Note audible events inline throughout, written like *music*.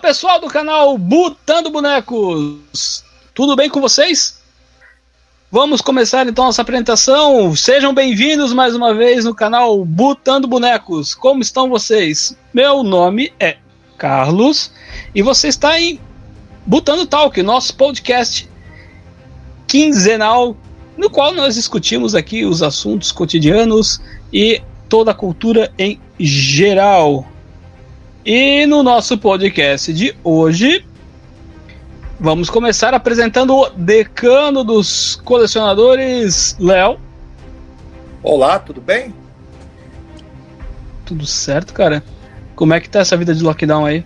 Pessoal do canal Butando Bonecos, tudo bem com vocês? Vamos começar então nossa apresentação. Sejam bem-vindos mais uma vez no canal Butando Bonecos. Como estão vocês? Meu nome é Carlos e você está em Butando Talk, nosso podcast quinzenal, no qual nós discutimos aqui os assuntos cotidianos e toda a cultura em geral. E no nosso podcast de hoje, vamos começar apresentando o decano dos colecionadores, Léo. Olá, tudo bem? Tudo certo, cara? Como é que tá essa vida de lockdown aí?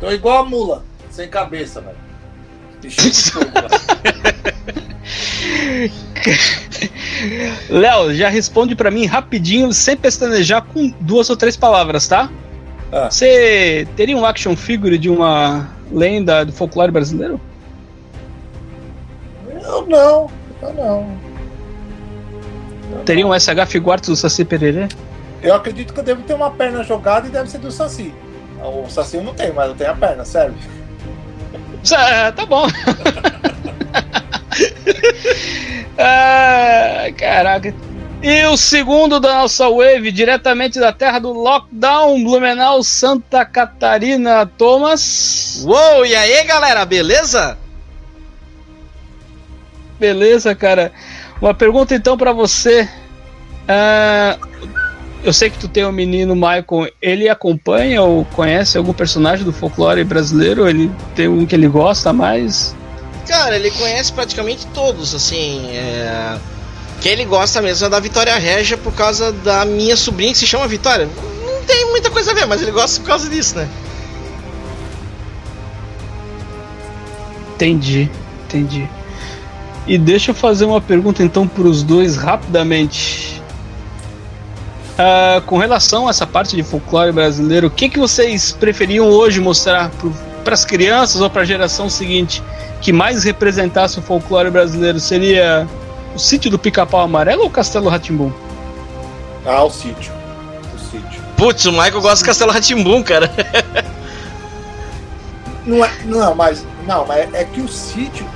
Tô igual a mula, sem cabeça, velho. *laughs* Léo, já responde para mim rapidinho, sem pestanejar, com duas ou três palavras, tá? Ah. Você teria um action figure de uma lenda do folclore brasileiro? Eu não, eu não. Eu teria não. um SH Figuartes do Saci Pererê? Eu acredito que eu devo ter uma perna jogada e deve ser do Saci. O Saci eu não tenho, mas eu tenho a perna, serve. É, tá bom. *laughs* *laughs* ah, caraca. E o segundo da nossa wave, diretamente da terra do lockdown, Blumenau, Santa Catarina, Thomas. Uou, e aí galera, beleza? Beleza, cara. Uma pergunta então para você. Uh, eu sei que tu tem o um menino Michael, ele acompanha ou conhece algum personagem do folclore brasileiro? Ele tem um que ele gosta mais? Cara, ele conhece praticamente todos, assim. É que ele gosta mesmo é da Vitória Régia por causa da minha sobrinha que se chama Vitória. Não tem muita coisa a ver, mas ele gosta por causa disso, né? Entendi, entendi. E deixa eu fazer uma pergunta então para os dois rapidamente. Uh, com relação a essa parte de folclore brasileiro, o que, que vocês preferiam hoje mostrar para as crianças ou para a geração seguinte que mais representasse o folclore brasileiro? Seria o sítio do Pica-Pau Amarelo ou o Castelo Ratimbum? Ah, o sítio. O sítio. Putz, o Michael gosta do Castelo Ratimbum, cara. não, é, não, mas, não, mas é que o sítio,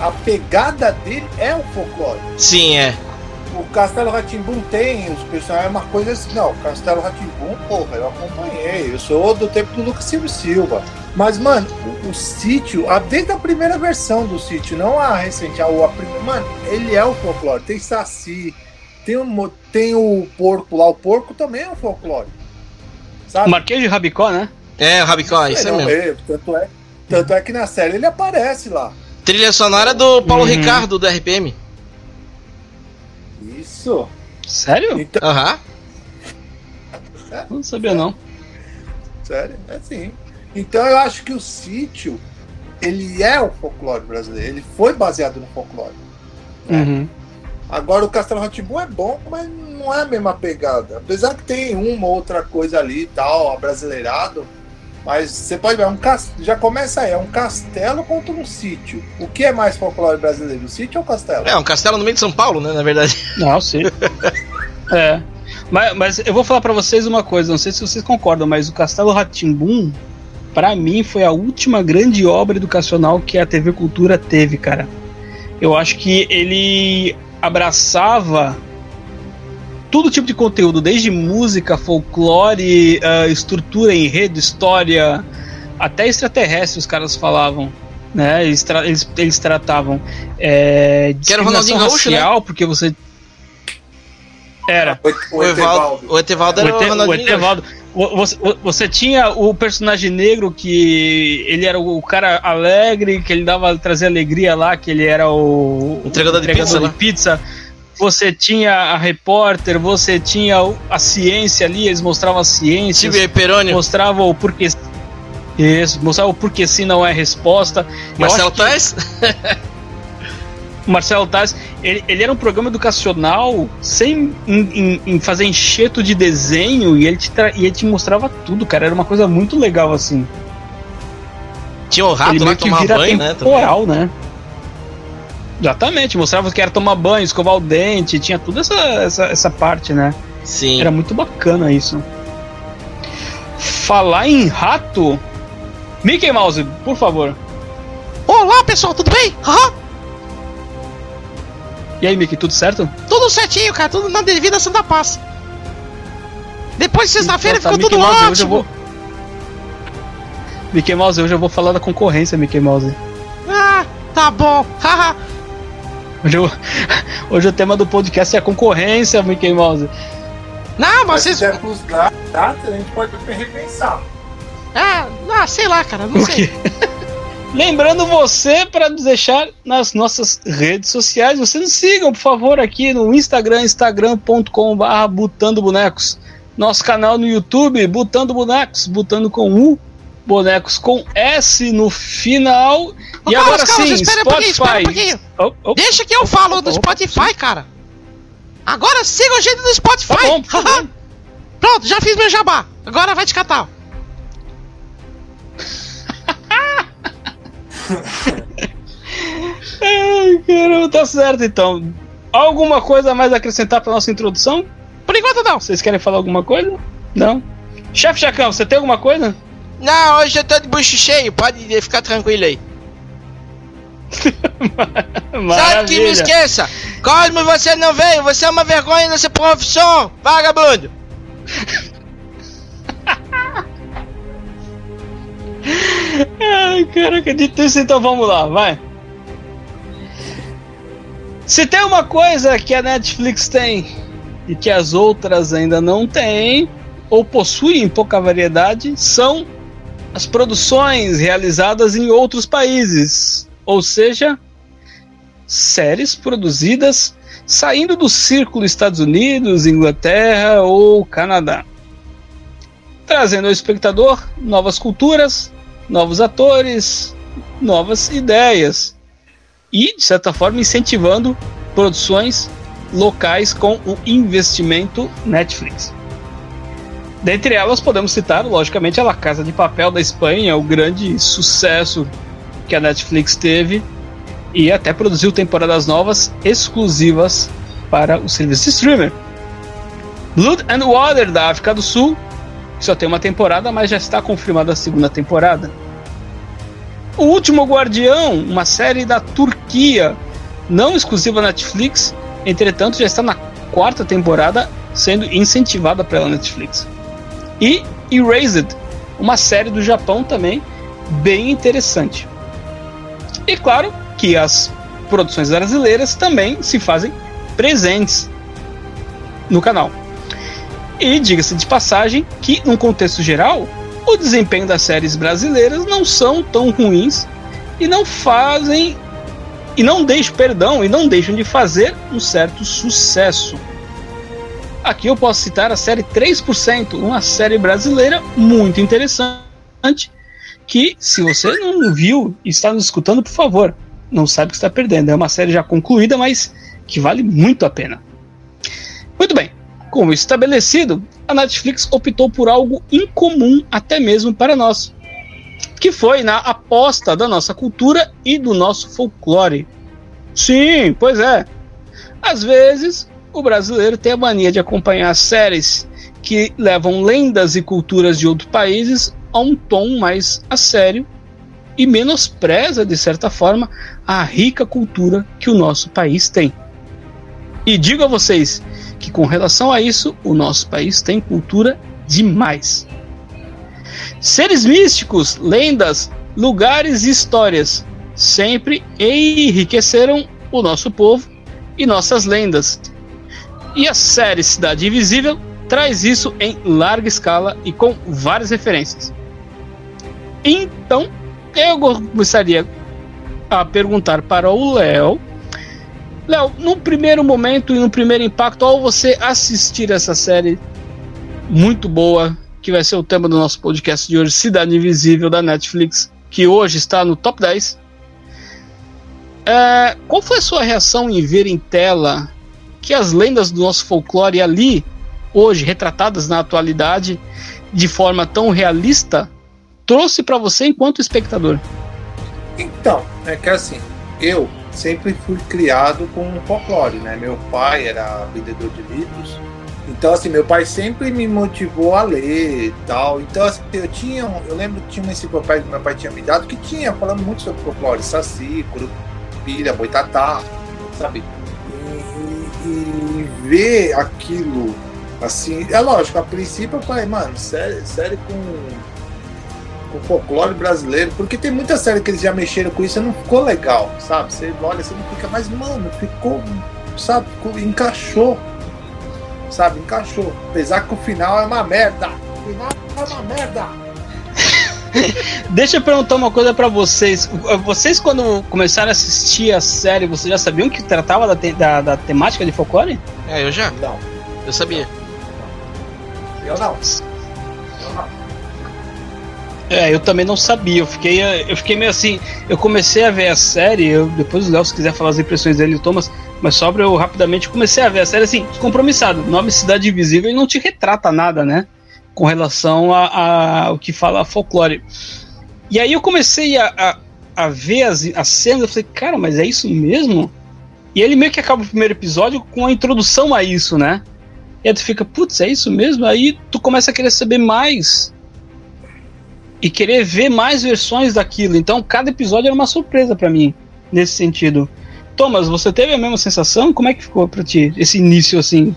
a pegada dele é o folclore. Sim, é. O Castelo Ratimbum tem os personagens, é uma coisa assim. Não, o Castelo Ratimbum, porra, eu acompanhei. Eu sou do tempo do Lucas Silva Silva. Mas, mano, o, o sítio, a, desde a primeira versão do sítio, não a recente, a, a primeira, mano, ele é o folclore. Tem saci, tem o, tem o porco lá, o porco também é o folclore. Sabe? Marquês de Rabicó, né? É, o Rabicó, isso é, mesmo. É, tanto, é, tanto é que na série ele aparece lá. Trilha sonora do Paulo uhum. Ricardo, do RPM. Isso. Sério? Então... Aham. É, não sabia, não. Sério? É sim. Então eu acho que o sítio ele é o folclore brasileiro, ele foi baseado no folclore. Né? Uhum. Agora o Castelo Ratibu é bom, mas não é a mesma pegada. Apesar que tem uma outra coisa ali e tal, brasileirado. Mas você pode ver, é um já começa aí, é um castelo contra um sítio. O que é mais folclore brasileiro, o sítio ou o castelo? É, um castelo no meio de São Paulo, né, na verdade. Não, sim. *laughs* é. Mas, mas eu vou falar para vocês uma coisa, não sei se vocês concordam, mas o Castelo Ratimbum para mim foi a última grande obra educacional que a TV Cultura teve, cara. Eu acho que ele abraçava todo tipo de conteúdo, desde música, folclore, uh, estrutura, enredo, história, até extraterrestre os caras falavam. Né? Eles, tra eles, eles tratavam é, que era o Ronaldinho racial, Gaúcho, né? porque você era. O, o, Evaldo. O Etevaldo era o, Ete, o Etevaldo. Você, você, tinha o personagem negro que ele era o cara alegre, que ele dava trazer alegria lá, que ele era o entregador, de, entregador pizza, de pizza. Você tinha a repórter, você tinha a ciência ali, eles mostravam a ciência. Mostravam o porquê. Isso, mostrava o porquê sim não é resposta. Marcelo Tais? *laughs* Marcelo Taz, ele, ele, era um programa educacional sem em, em, em fazer enxerto de desenho e ele, te e ele te mostrava tudo, cara. Era uma coisa muito legal assim. Tinha o rato ele lá que tomar banho, né? Temporal, né? Exatamente, mostrava que era tomar banho, escovar o dente, tinha toda essa, essa, essa parte, né? Sim. Era muito bacana isso. Falar em rato, Mickey Mouse, por favor. Olá, pessoal, tudo bem? Aham. E aí, Mickey, tudo certo? Tudo certinho, cara, tudo na devida Santa Paz. Depois de sexta-feira Então tá, ficou Mickey tudo Mouse, hoje eu ótimo. vou... Mickey Mouse, hoje eu vou falar da concorrência, Mickey Mouse. Ah, tá bom. Haha. Hoje, eu- hoje o tema do podcast é a concorrência, Mickey Mouse. Não, mas se vocês. quiser pros dados, a gente pode repensar. Ah, ah, sei lá, cara, não O sei. Lembrando você para nos deixar nas nossas redes sociais. Vocês nos sigam, por favor, aqui no Instagram, instagram.com.br Butando Bonecos. Nosso canal no YouTube, Butando Bonecos, Butando com U, Bonecos com S no final. Ô, E Carlos, agora Carlos, sim, espera um pouquinho, espera um Spotify. pouquinho. Oh, oh, Deixa que eu falo do Spotify, cara. Agora siga a gente Spotify. Tá bom, tá *laughs* bom. Pronto, já fiz meu jabá. Agora vai te catar. Ai, caramba, tá certo então. Alguma coisa a mais a acrescentar para nossa introdução? Por enquanto não. Vocês querem falar alguma coisa? Não? Chefe Chacão, você tem alguma coisa? Não, hoje eu tô de bucho cheio, pode ficar tranquilo aí. *laughs* Sabe que me esqueça! Cosmo, você não veio, você é uma vergonha nessa profissão, vagabundo! *laughs* Ai, caraca, dito isso, então vamos lá, vai. Se tem uma coisa que a Netflix tem e que as outras ainda não têm, ou possuem pouca variedade, são as produções realizadas em outros países. Ou seja, séries produzidas saindo do círculo Estados Unidos, Inglaterra ou Canadá. Trazendo ao espectador novas culturas, novos atores, novas ideias e, de certa forma, incentivando produções locais com o investimento Netflix. Dentre elas, podemos citar, logicamente, a La Casa de Papel da Espanha, o grande sucesso que a Netflix teve e até produziu temporadas novas exclusivas para o serviço de streamer. Blood and Water da África do Sul, só tem uma temporada, mas já está confirmada a segunda temporada. O Último Guardião, uma série da Turquia, não exclusiva Netflix, entretanto já está na quarta temporada, sendo incentivada pela Netflix. E Erased, uma série do Japão também bem interessante. E claro que as produções brasileiras também se fazem presentes no canal. E diga-se de passagem que, num contexto geral, o desempenho das séries brasileiras não são tão ruins e não fazem e não deixam, perdão, e não deixam de fazer um certo sucesso. Aqui eu posso citar a série 3%, uma série brasileira muito interessante que se você não viu e está nos escutando, por favor, não sabe o que está perdendo. É uma série já concluída, mas que vale muito a pena. Muito bem, como estabelecido, a Netflix optou por algo incomum até mesmo para nós, que foi na aposta da nossa cultura e do nosso folclore. Sim, pois é. Às vezes, o brasileiro tem a mania de acompanhar séries que levam lendas e culturas de outros países a um tom mais a sério e menospreza, de certa forma, a rica cultura que o nosso país tem. E digo a vocês que, com relação a isso, o nosso país tem cultura demais. Seres místicos, lendas, lugares e histórias sempre enriqueceram o nosso povo e nossas lendas. E a série Cidade Invisível traz isso em larga escala e com várias referências. Então, eu gostaria a perguntar para o Léo. Léo, no primeiro momento e no primeiro impacto, ao você assistir essa série muito boa, que vai ser o tema do nosso podcast de hoje, Cidade Invisível da Netflix, que hoje está no top 10. É, qual foi a sua reação em ver em tela que as lendas do nosso folclore ali, hoje retratadas na atualidade, de forma tão realista, trouxe para você enquanto espectador? Então, é que assim, eu sempre fui criado com folclore, né? Meu pai era vendedor de livros, então assim, meu pai sempre me motivou a ler e tal. Então assim, eu tinha, eu lembro que tinha uma enciclopédia que meu pai tinha me dado que tinha falando muito sobre folclore, saci, curupira, boitatá, sabe? E, e, ver aquilo assim, é lógico, a princípio eu falei, mano, série, série com o folclore brasileiro, porque tem muita série que eles já mexeram com isso e não ficou legal, sabe? Você olha, você não fica, mas mano, ficou, sabe, ficou, encaixou, sabe? Encaixou. Apesar que o final é uma merda. O final é uma merda. *laughs* Deixa eu perguntar uma coisa para vocês. Vocês, quando começaram a assistir a série, vocês já sabiam que tratava da, te da, da temática de folclore? É, eu já. Não. Eu sabia. Eu não. É, eu também não sabia. Eu fiquei, eu fiquei meio assim. Eu comecei a ver a série. Eu, depois o Léo, se quiser falar as impressões dele Thomas, mas só pra eu rapidamente comecei a ver a série assim, descompromissado. Nome Cidade Invisível e não te retrata nada, né? Com relação ao que fala folclore. E aí eu comecei a, a, a ver as, as cenas. Eu falei, cara, mas é isso mesmo? E ele meio que acaba o primeiro episódio com a introdução a isso, né? E aí tu fica, putz, é isso mesmo? Aí tu começa a querer saber mais e querer ver mais versões daquilo. Então, cada episódio era uma surpresa para mim nesse sentido. Thomas, você teve a mesma sensação? Como é que ficou para ti esse início assim?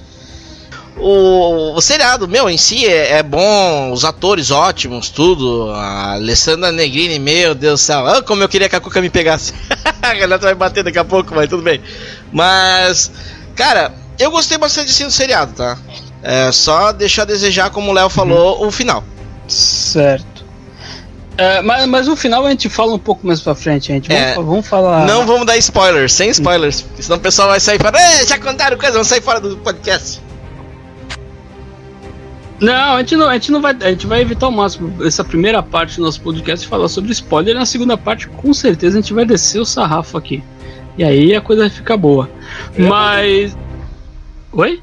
O, o seriado, meu, em si é, é, bom, os atores ótimos, tudo. A Alessandra Negrini, meu Deus do céu, ah, como eu queria que a Cuca me pegasse. *laughs* a galera vai bater daqui a pouco, mas tudo bem. Mas, cara, eu gostei bastante assim do seriado, tá? É só deixar a desejar, como o Léo falou, uhum. o final. Certo. É, mas, mas no final a gente fala um pouco mais pra frente, gente. Vamos, É. vamos falar. Não vamos dar spoilers, sem spoilers. Senão o pessoal vai sair fora. "Ei, já contaram coisa, vamos sair fora do podcast. Não, a gente não, a gente não vai. A gente vai evitar o máximo. Essa primeira parte do nosso podcast falar sobre spoiler. Na segunda parte, com certeza, a gente vai descer o sarrafo aqui. E aí a coisa vai ficar boa. Eu Mas. Oi?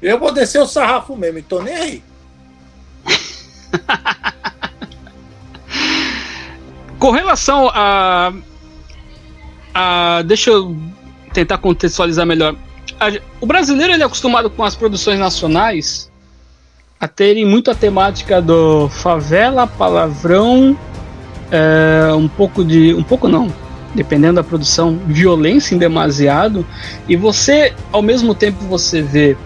Eu vou descer o sarrafo mesmo, então nem aí. *laughs* Com relação a. a deixa eu tentar contextualizar melhor. A- o brasileiro ele é acostumado com as produções nacionais a terem muito a temática do favela, palavrão, é, um pouco de. um pouco não. Dependendo da produção, violência em demasiado, e você, ao mesmo tempo, você vê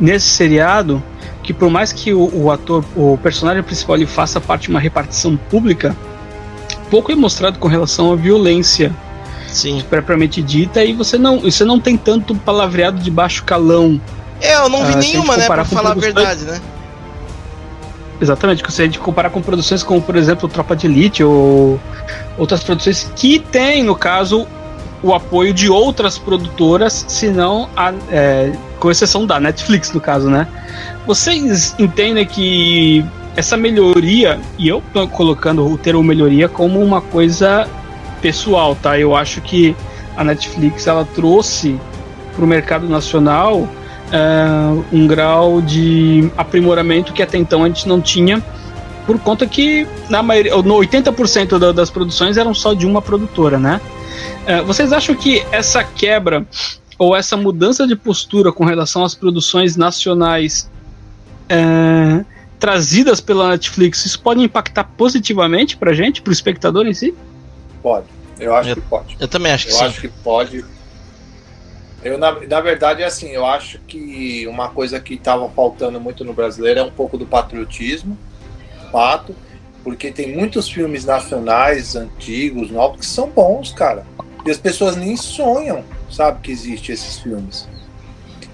nesse seriado que por mais que o, o ator, o personagem principal, ele faça parte de uma repartição pública, pouco é mostrado com relação à violência Sim. propriamente dita e você não, você não tem tanto palavreado de baixo calão. É, eu não vi Ah, nenhuma, né, pra falar a verdade, né? Exatamente, que se a gente comparar com produções como, por exemplo, Tropa de Elite ou outras produções que têm, no caso, o apoio de outras produtoras, se não, a- é, com exceção da Netflix, no caso, né? Vocês entendem que essa melhoria, e eu tô colocando o termo melhoria como uma coisa pessoal, tá? Eu acho que a Netflix ela trouxe para o mercado nacional é, um grau de aprimoramento que até então a gente não tinha, por conta que na maioria, no 80% da- das produções eram só de uma produtora, né? É, vocês acham que essa quebra ou essa mudança de postura com relação às produções nacionais é, trazidas pela Netflix, isso pode impactar positivamente pra gente, pro espectador em si? Pode. Eu acho Eu- que pode. Eu também acho que Eu sim. acho que pode. Eu, na, na verdade, é assim, eu acho que uma coisa que estava faltando muito no brasileiro é um pouco do patriotismo, fato, porque tem muitos filmes nacionais, antigos, novos, que são bons, cara. E as pessoas nem sonham, sabe, que existem esses filmes.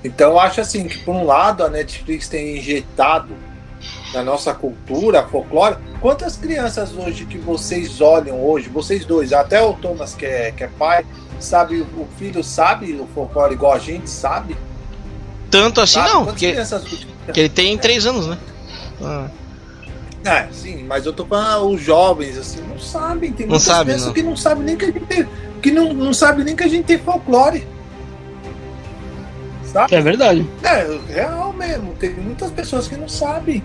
Então eu acho assim que por um lado a Netflix tem injetado na nossa cultura, folclore. Quantas crianças hoje que vocês olham hoje, vocês dois, até o Thomas que é, que é pai, sabe, o filho sabe o folclore igual a gente sabe? Tanto assim sabe? não, Quantas porque, crianças... porque ele tem três anos, né? Ah, É, sim, mas eu tô falando os jovens, assim, não sabem. Tem Não muitas sabe, crianças não. que não sabem nem que a gente tem, que não, não sabe nem que a gente tem folclore. Sabe? É verdade. É, real mesmo. Tem muitas pessoas que não sabem.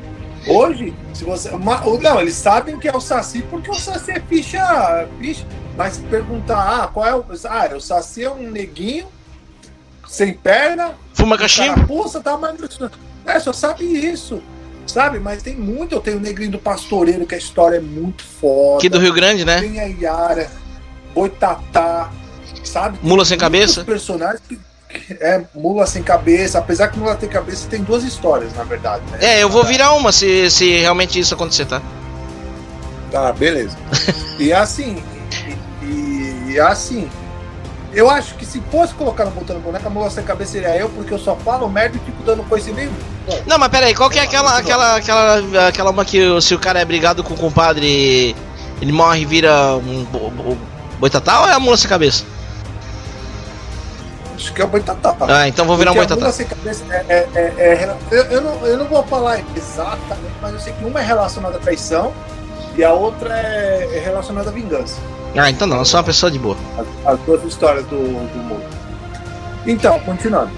Hoje, se você. Uma, não, eles sabem que é o Saci porque o Saci é ficha. ficha mas perguntar, ah, qual é o. Ah, o Saci é um neguinho, sem perna. Fuma cachimbo? Pulsa, tá, mas. É, só sabe isso. Sabe? Mas tem muito. Eu tenho o Negrinho do Pastoreiro, que a história é muito foda. Aqui do Rio Grande, né? Tem a Yara, Boitatá, sabe? Mula sem cabeça? personagens que é mula sem cabeça, apesar que mula tem cabeça tem duas histórias, na verdade. Né? É, eu vou virar uma se, se realmente isso acontecer, tá? Tá, beleza. e assim, e, e, assim, eu acho que se fosse colocar no botão boneca, mula sem cabeça seria eu, porque eu só falo merda e fico dando coisa nenhuma. Não, mas peraí, qual que é aquela, aquela, aquela, aquela uma que se o cara é brigado com o compadre, ele morre e vira um boitatá ou é a mula sem cabeça? Acho que é o boitatá. Ah, então vou virar um boitatá. Sem cabeça é, é, é, é eu, eu, não, eu não vou falar exatamente, mas eu sei que uma é relacionada à traição e a outra é, é relacionada à vingança. Ah, então não, eu sou uma pessoa de boa. As, as duas histórias do, do mundo. Então, continuando.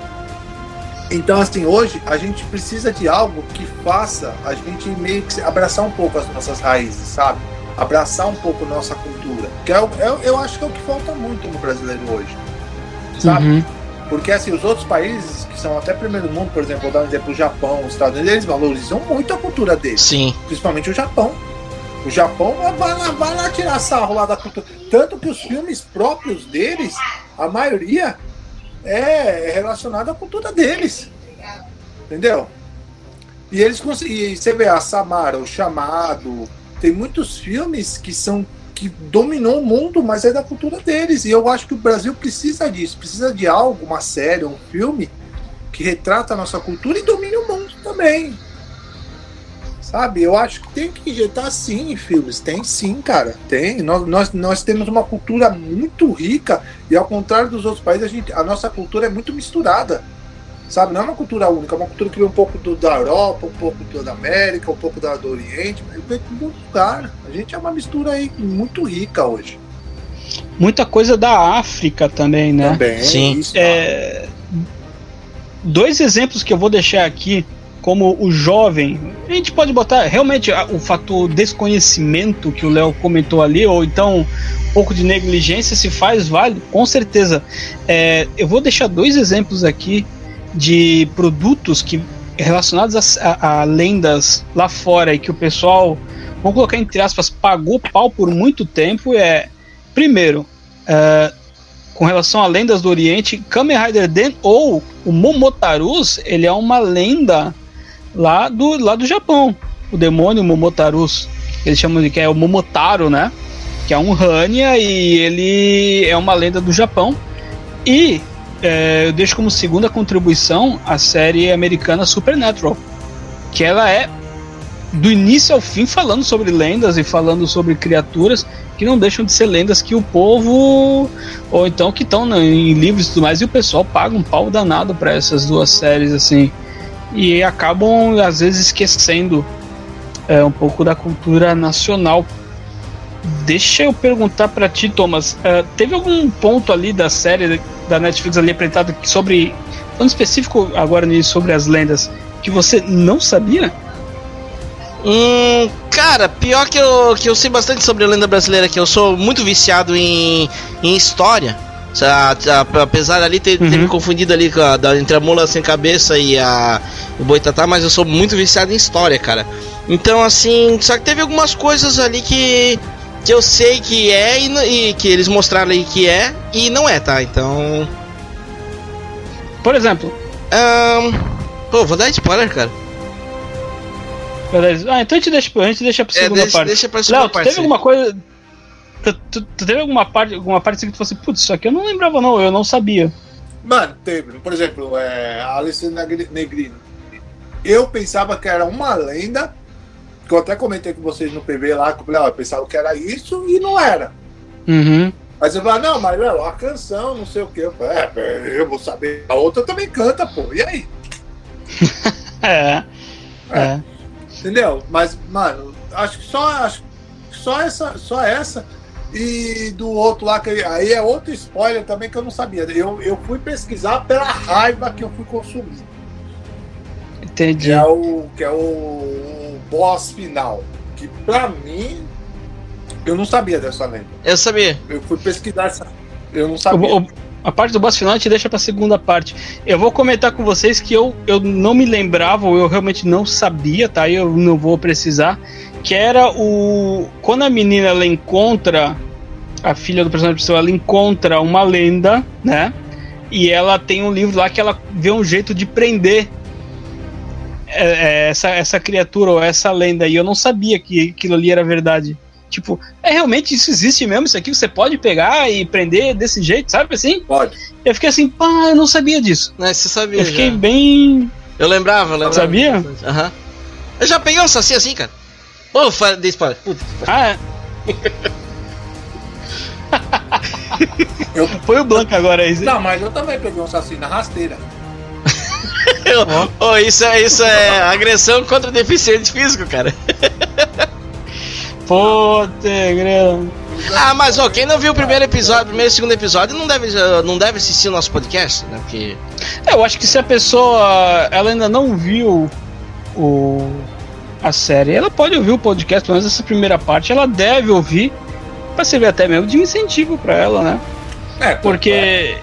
Então, assim, hoje a gente precisa de algo que faça a gente meio que abraçar um pouco as nossas raízes, sabe? Abraçar um pouco nossa cultura. Que é, é, eu acho que é o que falta muito no brasileiro hoje sabe? Uhum. Porque assim, os outros países que são até primeiro mundo, por exemplo, vou dar um exemplo, o Japão, os Estados Unidos, eles valorizam muito a cultura deles. Sim. Principalmente o Japão. O Japão vai lá, vai lá tirar sarro lá da cultura. Tanto que os filmes próprios deles, a maioria é relacionada à cultura deles. Entendeu? E eles conseguem. Você vê a Samara, o Chamado. Tem muitos filmes que são que dominou o mundo, mas é da cultura deles. E eu acho que o Brasil precisa disso, precisa de algo, uma série, um filme que retrata a nossa cultura e domine o mundo também. Sabe? Eu acho que tem que injetar sim em filmes. Tem sim, cara. Tem. Nós, nós, nós temos uma cultura muito rica e ao contrário dos outros países, a, gente, a nossa cultura é muito misturada. Sabe? Não é uma cultura única, é uma cultura que vem um pouco do, da Europa, um pouco do, da América, um pouco da, do Oriente, mas vem de todo lugar. A gente é uma mistura aí muito rica hoje. Muita coisa da África também, né? Também, Sim. Isso, é... Dois exemplos que eu vou deixar aqui, como o jovem, a gente pode botar realmente o fator desconhecimento que o Léo comentou ali, ou então um pouco de negligência se faz válido, com certeza. É, eu vou deixar dois exemplos aqui de produtos que relacionados a, a, a, lendas lá fora e que o pessoal, vamos colocar entre aspas, pagou pau por muito tempo é, primeiro, uh, com relação a lendas do Oriente, Kamen Rider Den ou o Momotarus, ele é uma lenda lá do, lá do Japão. O demônio Momotarus, eles chamam de que é o Momotaro, né? Que é um Hanya e ele é uma lenda do Japão. E é, eu deixo como segunda contribuição a série americana Supernatural, que ela é do início ao fim falando sobre lendas e falando sobre criaturas que não deixam de ser lendas que o povo ou então que estão né, em livros e tudo mais e o pessoal paga um pau danado para essas duas séries assim e acabam às vezes esquecendo é, um pouco da cultura nacional Deixa eu perguntar para ti, Thomas. Uh, teve algum ponto ali da série da Netflix ali apresentado sobre. Falando específico agora nisso, sobre as lendas, que você não sabia? Hum, cara, pior que eu, que eu sei bastante sobre a lenda brasileira, que eu sou muito viciado em, em história. Apesar ali ter, uhum. ter me confundido ali a, da, entre a mula sem cabeça e a, o boitatá, mas eu sou muito viciado em história, cara. Então, assim, só que teve algumas coisas ali que que eu sei que é e, e, que eles mostraram aí que é e não é, tá? Então. Por exemplo. Um... Pô, vou dar spoiler, cara. Beleza. Ah, então a gente deixa, a gente deixa pra é, segunda é, deixa, parte. Deixa pra segunda Léo, parte. Teve alguma coisa. Tu, tu, tu, teve alguma parte, alguma parte assim que tu fosse, putz, isso aqui eu não lembrava, não, eu não sabia. Mano, teve. Por exemplo, é, Alice Negrino. Eu pensava que era uma lenda que eu até comentei com vocês no PV lá, que eu falei, ó, eu pensava que era isso e não era. Uhum. Aí você fala, não, mas Léo, a canção, não sei o quê. Eu falei, é, eu vou saber. A outra também canta, pô. E aí? é. *laughs* é. é. Entendeu? Mas, mano, acho que só, acho, só essa, só essa. E do outro lá, que aí é outro spoiler também que eu não sabia. Eu, eu fui pesquisar pela raiva que eu fui consumir. Entendi. Que é o, que é o boss final. Que pra mim, eu não sabia dessa lenda. Eu sabia. Eu fui pesquisar essa. Eu não sabia. O- o- a parte do boss final a gente deixa pra segunda parte. Eu vou comentar com vocês que eu, eu não me lembrava, ou eu realmente não sabia, tá? Eu não vou precisar. Que era o. Quando a menina ela encontra. A filha do personagem principal, ela encontra uma lenda, né? E ela tem um livro lá que ela vê um jeito de prender é, é, essa, essa criatura ou essa lenda. E eu não sabia que aquilo ali era verdade. Tipo, é realmente isso existe mesmo? Isso aqui você pode pegar e prender desse jeito, sabe assim? Pode. Eu fiquei assim, pá, eu não sabia disso. Né, você sabia Eu fiquei já. bem. Eu lembrava, eu lembrava. Sabia? Aham. Eu já peguei um saci assim, cara. Pô, dei spoiler. Puta. Ah, *laughs* Eu, foi o Blanca agora aí. não, mas eu também peguei um saci na rasteira. *laughs* Ô, isso, é, isso é agressão contra deficiente físico, cara. Pô, Tegrão. Ah, mas ó, quem não viu o primeiro episódio, primeiro e segundo episódio, não deve, não deve assistir o nosso podcast, né? Porque. É, eu acho que se a pessoa ela ainda não viu o a série, ela pode ouvir o podcast, pelo menos essa primeira parte, ela deve ouvir pra servir até mesmo de incentivo pra ela, né? É, Porque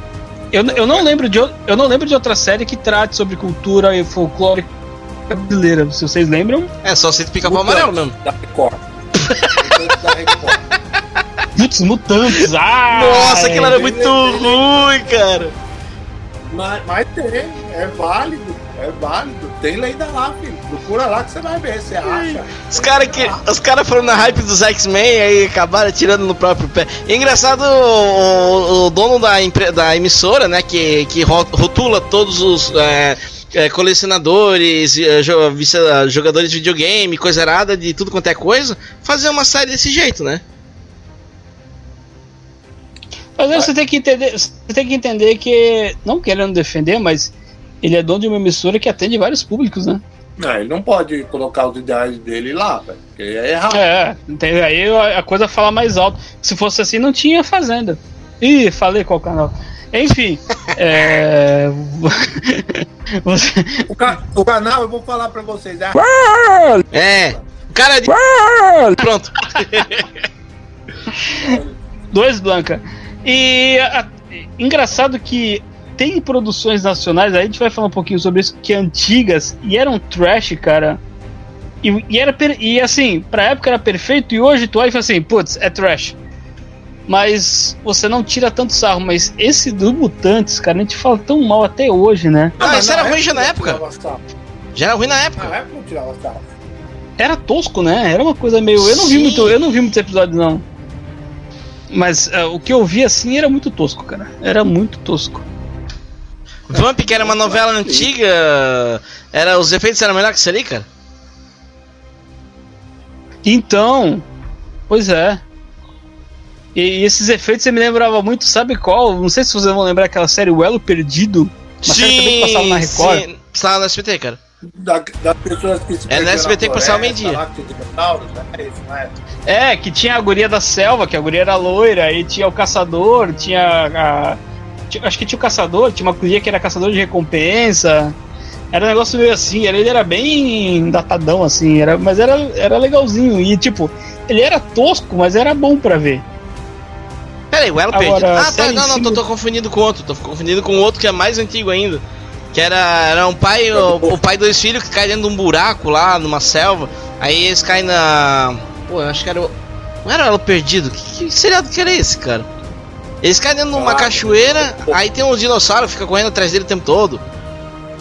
eu, eu não lembro de eu não lembro de outra série que trate sobre cultura e folclore brasileira. Se vocês lembram? É só se pica-pau amarelo mesmo. Da Record. Da Record. Putz, mutantes. Ah, Nossa, aquilo era é, muito é, ruim, cara. Mas, mas tem, é válido, é válido. Tem lenda lá, filho. Procura lá que você vai ver, você acha. Os caras que, os cara foram na hype dos X-Men aí acabaram tirando no próprio pé. E é engraçado o, o dono da, empre- da emissora, né, que, que ro- rotula todos os é, é, colecionadores, é, jogadores de videogame, coisa errada de tudo quanto é coisa, fazer uma série desse jeito, né? Mas aí você tem que entender, você tem que entender que não querendo defender, mas ele é dono de uma emissora que atende vários públicos, né? Não, ele não pode colocar os ideais dele lá, velho. Porque é errado. É, entende? aí a coisa fala mais alto. Se fosse assim, não tinha fazenda. Ih, falei qual canal. Enfim, *laughs* é... *laughs* você... O, ca- o canal, eu vou falar pra vocês, é É. O cara é de. Pronto. dois Blanca. E a- engraçado que tem produções nacionais, aí a gente vai falar um pouquinho sobre isso, que antigas e eram trash, cara. E, e era per- e assim, pra época era perfeito e hoje tu olha e fala assim, putz, é trash. Mas você não tira tanto sarro, mas esse do Mutantes, cara, a gente fala tão mal até hoje, né? Ah, mas isso era ruim já na época. Já era ruim na época. Na época não tirava sarro. Era tosco, né? Era uma coisa meio. Eu não vi Sim. muito, eu não vi muitos episódios, não. Mas ah, o que eu vi assim era muito tosco, cara. Era muito tosco. Vamp, que era uma novela antiga, era, os efeitos eram melhor que isso ali, cara. Então, pois é. E, e esses efeitos você me lembrava muito, sabe qual? Não sei se vocês vão lembrar aquela série O Elo Perdido. Uma série também que passava na Record. sim. Passava no SBT, cara. Da, das pessoas que se É, no perderam SBT na que passava meio-dia. né? É é? É, que tinha a guria da selva, que a guria era loira, e tinha o caçador, tinha a. acho que tinha o caçador, tinha uma guria que era caçador de recompensa. Era um negócio meio assim, ele era bem datadão, assim, era, mas era, era legalzinho. E tipo, ele era tosco, mas era bom pra ver. Pera aí, o Elo Agora, Perdido. Ah, tá, não, não, tô, tô confundindo com outro. Tô confundindo com outro que é mais antigo ainda. Que era, era um pai, o, o pai dois filhos que caem dentro de um buraco lá, numa selva. Aí eles caem na. Pô, eu acho que era o. Não era o Elo Perdido? Que, que seriado que era esse, cara? Eles caem dentro de uma Ah, cachoeira, aí tem uns dinossauros que ficam correndo atrás dele o tempo todo.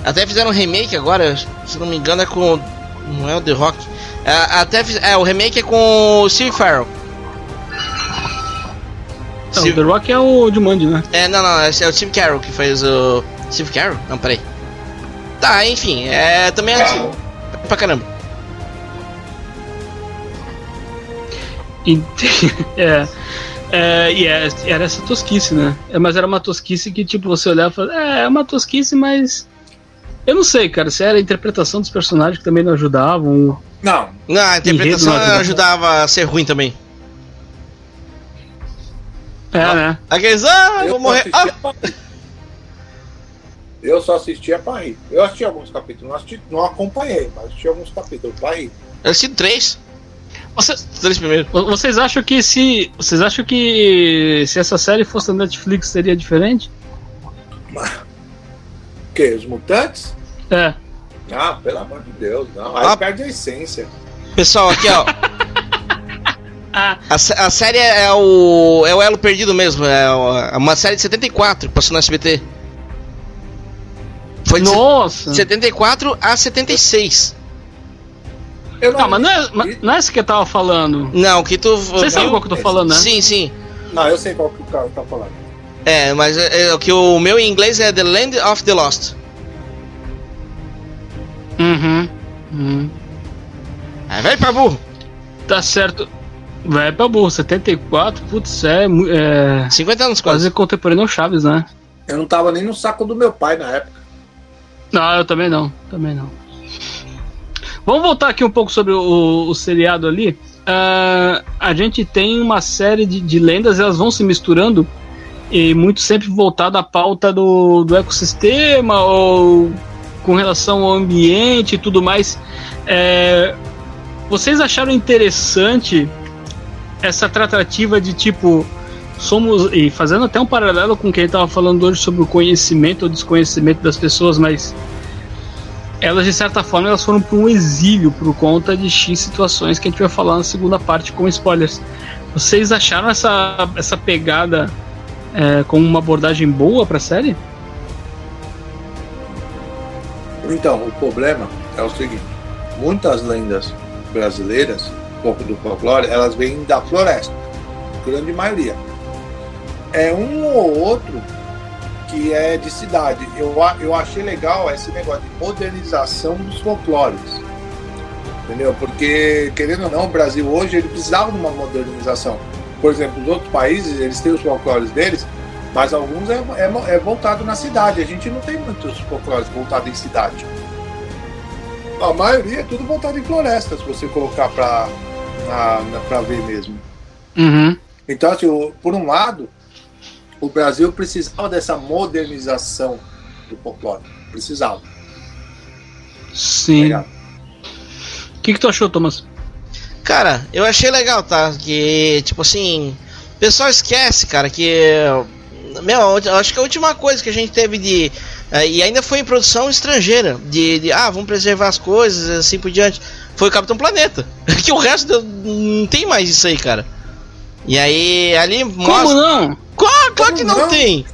Até fizeram um remake agora, se não me engano é com. Não é o The Rock. É, até fiz- é, o remake é com o Steve Farrell. Não, Steve- The Rock é o Jumanji, né? é, não, não, esse é o Steve Carroll que fez o. Steve Carroll? Não, peraí. Tá, enfim, é também é antigo. Pra caramba. E, *laughs* é, é, e é- era essa tosquice, né? É, mas era uma tosquice que, tipo, você olhava e falava, é, é uma tosquice, mas. Eu não sei, cara, se era a interpretação dos personagens que também não ajudavam. Não, Não, a interpretação não ajuda. ajudava a ser ruim também. É, Ah. né? Aqueles, ah, eu vou morrer. Ah. Eu só assistia pra rir. Eu assisti alguns capítulos, não, assisti, não acompanhei, mas assisti alguns capítulos pra rir. Eu assisti três. Você, Três primeiro. vocês acham que se. Vocês acham que se essa série fosse da Netflix seria diferente? *laughs* O quê? Os mutantes? É. Ah, pelo amor de Deus, não. Aí Ah. perde a essência. Pessoal, aqui ó. *laughs* A, a série é o. É o Elo Perdido mesmo. É o- é uma série de 74 que passou no SBT. Foi de nossa! 74 a 76. Eu Não, mas não é, mas não é isso que eu tava falando. Não, que tu. Vocês sabem qual que eu tô falando, né? Sim, sim. Não, eu sei qual que o cara tá falando. É, mas é, é, o que o meu em inglês é The Land of the Lost. Uhum. Uhum. É, vai pra burro. Tá certo. Vai pra burro, 74, putz, é, é 50 anos quase quase. contemporâneo ao Chaves, né? Eu não tava nem no saco do meu pai na época. Não, eu também não, também não. Vamos voltar aqui um pouco sobre o, o seriado ali. Ah, a gente tem uma série de, de lendas, elas vão se misturando e muito sempre voltado à pauta do, do ecossistema ou com relação ao ambiente e tudo mais. É, vocês acharam interessante essa tratativa de tipo somos e fazendo até um paralelo com o que ele estava falando hoje sobre o conhecimento ou desconhecimento das pessoas, mas elas de certa forma elas foram para um exílio por conta de X situações que a gente vai falar na segunda parte com spoilers. Vocês acharam essa, essa pegada é, como uma abordagem boa para a série? Então, o problema é o seguinte: muitas lendas brasileiras, um pouco do folclore, elas vêm da floresta, grande maioria. É um ou outro que é de cidade. Eu, eu achei legal esse negócio de modernização dos folclores. Entendeu? Porque, querendo ou não, o Brasil hoje ele precisava de uma modernização. Por exemplo, os outros países, eles têm os folclores deles, mas alguns é, é, é voltado na cidade. A gente não tem muitos folclores voltados em cidade. A maioria é tudo voltado em floresta, se você colocar pra ver mesmo. Uhum. Então, assim, por um lado, o Brasil precisava dessa modernização do folclore. Precisava. Sim. O que, que tu achou, Thomas? Cara, eu achei legal, tá? Que, tipo assim. O pessoal esquece, cara, que. Meu, eu acho que a última coisa que a gente teve de. eh, e ainda foi em produção estrangeira. De, de, ah, vamos preservar as coisas, assim por diante. Foi o Capitão Planeta. *laughs* que o resto deu- não tem mais isso aí, cara. E aí, ali Como mostra. não? Claro Como que não, não? tem.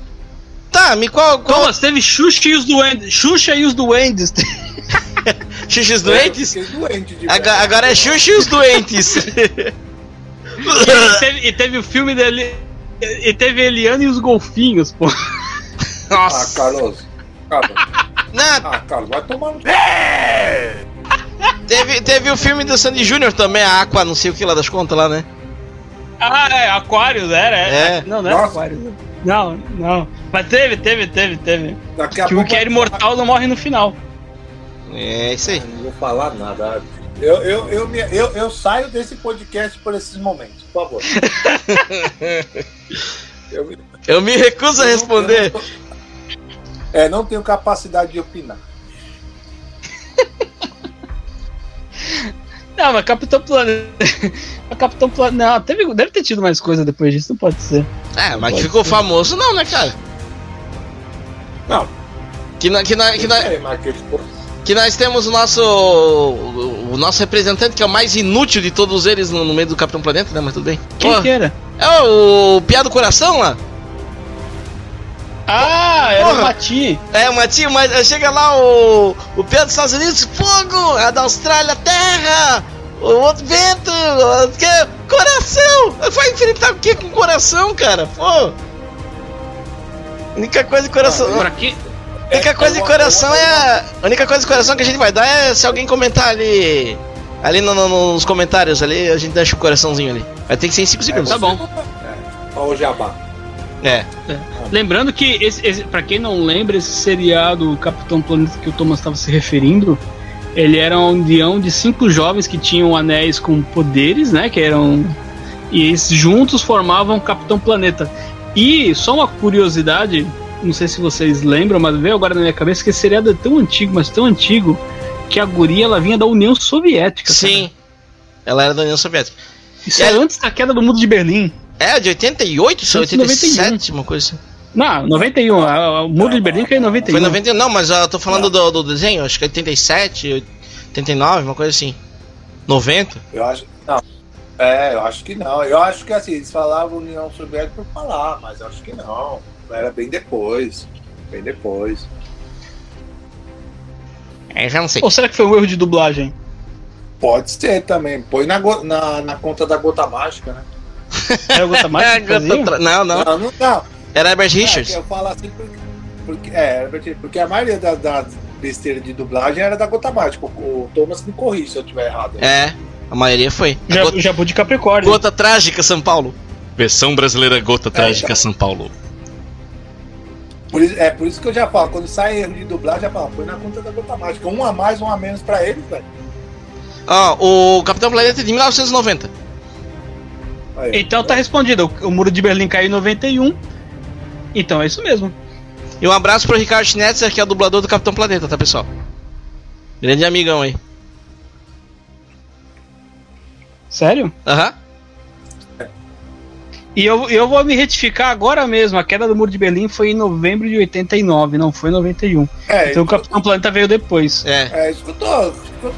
Tá, me qual. qual... Thomas, teve Xuxa e os Duendes. Xuxa e os Duendes. Doentes? fiquei doente de Agora, agora é Xuxa e os doentes. *laughs* e, teve, e teve o filme dele. E teve Eliana e os Golfinhos, pô. *laughs* Ah, Nossa. Carlos. Carlos. Não, Ah, Carlos, vai tomar no. Teve, teve o filme do Sandy Júnior também, a Aqua, não sei o que lá das contas lá, né? Ah, é, Aquários, era. É. É. Não, não é Nossa. Aquários. Não, não. Mas teve, teve, teve, teve. Daqui a Que o pouco. que é imortal não morre no final. É isso aí. Não vou falar nada. Eu, eu, eu, me- eu, eu saio desse podcast por esses momentos, por favor. *laughs* Eu me- Eu me recuso a eu responder. não É, não tenho capacidade de opinar. *laughs* Não, mas Capitão Planeta. *laughs* Capitão Planeta. Não, teve, deve ter tido mais coisa depois disso, não pode ser. É, mas que Pode ficou ser. famoso não, né, cara? Não, Que, na, que, na, que, na, que nós temos o nosso. O, o nosso representante, que é o mais inútil de todos eles no, no meio do Capitão Planeta, né? Mas tudo bem. Quem Pô, que era? É o Piá do Coração lá? Ah, era Porra. o Mati. É, o Matinho, mas chega lá o. O Piá dos Estados Unidos, fogo! A da Austrália, terra! O outro vento! o que- Coração! Vai enfrentar o que com coração, cara? Pô! única coisa de coração. Por aqui. A única coisa de eu- coração é. A a única coisa de coração que a gente vai dar é se alguém comentar ali. Ali no- no- nos comentários ali, a gente deixa o coraçãozinho ali. Vai ter que ser em 5 segundos. Tá bom. É, ó o jabá. É. Lembrando que, esse, esse, pra quem não lembra, esse seriado Capitão Planeta que o Thomas estava se referindo, ele era uma união de cinco jovens que tinham anéis com poderes, né? Que eram. E eles juntos formavam Capitão Planeta. E só uma curiosidade, não sei se vocês lembram, mas veio agora na minha cabeça que esse seriado é tão antigo, mas tão antigo, que a guria ela vinha da União Soviética. cara. Sim. Ela era da União Soviética. Isso é antes da queda do Muro de Berlim. É, de 88, isso é 87, uma coisa assim. Não, 91. O Muro de Berlim caiu em 91. Foi 91, não, mas eu tô falando do, do desenho, acho que é 87, 89, uma coisa assim. 90? Eu acho que não. É, eu acho que não. Eu acho que assim, eles falavam União Soviética por falar, mas eu acho que não. Era bem depois. Bem depois. É, já não sei. Ou será que foi um erro de dublagem? Pode ser também. Põe na, na, na conta da gota mágica, né? Era o Gota Mágica que fazia? não, não. Não, não, não. Era Herbert É, Richards. que eu falo assim porque, porque, é, porque a maioria das da besteiras de dublagem era da gota mágica. O, o Thomas me corrige se eu estiver errado. É, a maioria foi. A Já, gota, Jabu de Capricórnio. Gota Trágica São Paulo. Versão brasileira Gota Trágica então. São Paulo. Por isso- é por isso que eu já falo, quando sai erro de dublagem, já falo, põe na conta da gota mágica. Um a mais, um a menos pra eles, velho. Ó, o Capitão Planeta é de 1990. Aí, Então tá respondido. O, o Muro de Berlim caiu em 91. Então é isso mesmo. E um abraço pro Ricardo Schnetzer, que é o dublador do Capitão Planeta, tá, pessoal? Grande amigão aí. Sério? Aham. E eu, eu vou me retificar agora mesmo. A queda do Muro de Berlim foi em novembro de 89, não foi em 91. É, Então o Capitão Planeta veio depois. É. é isso que eu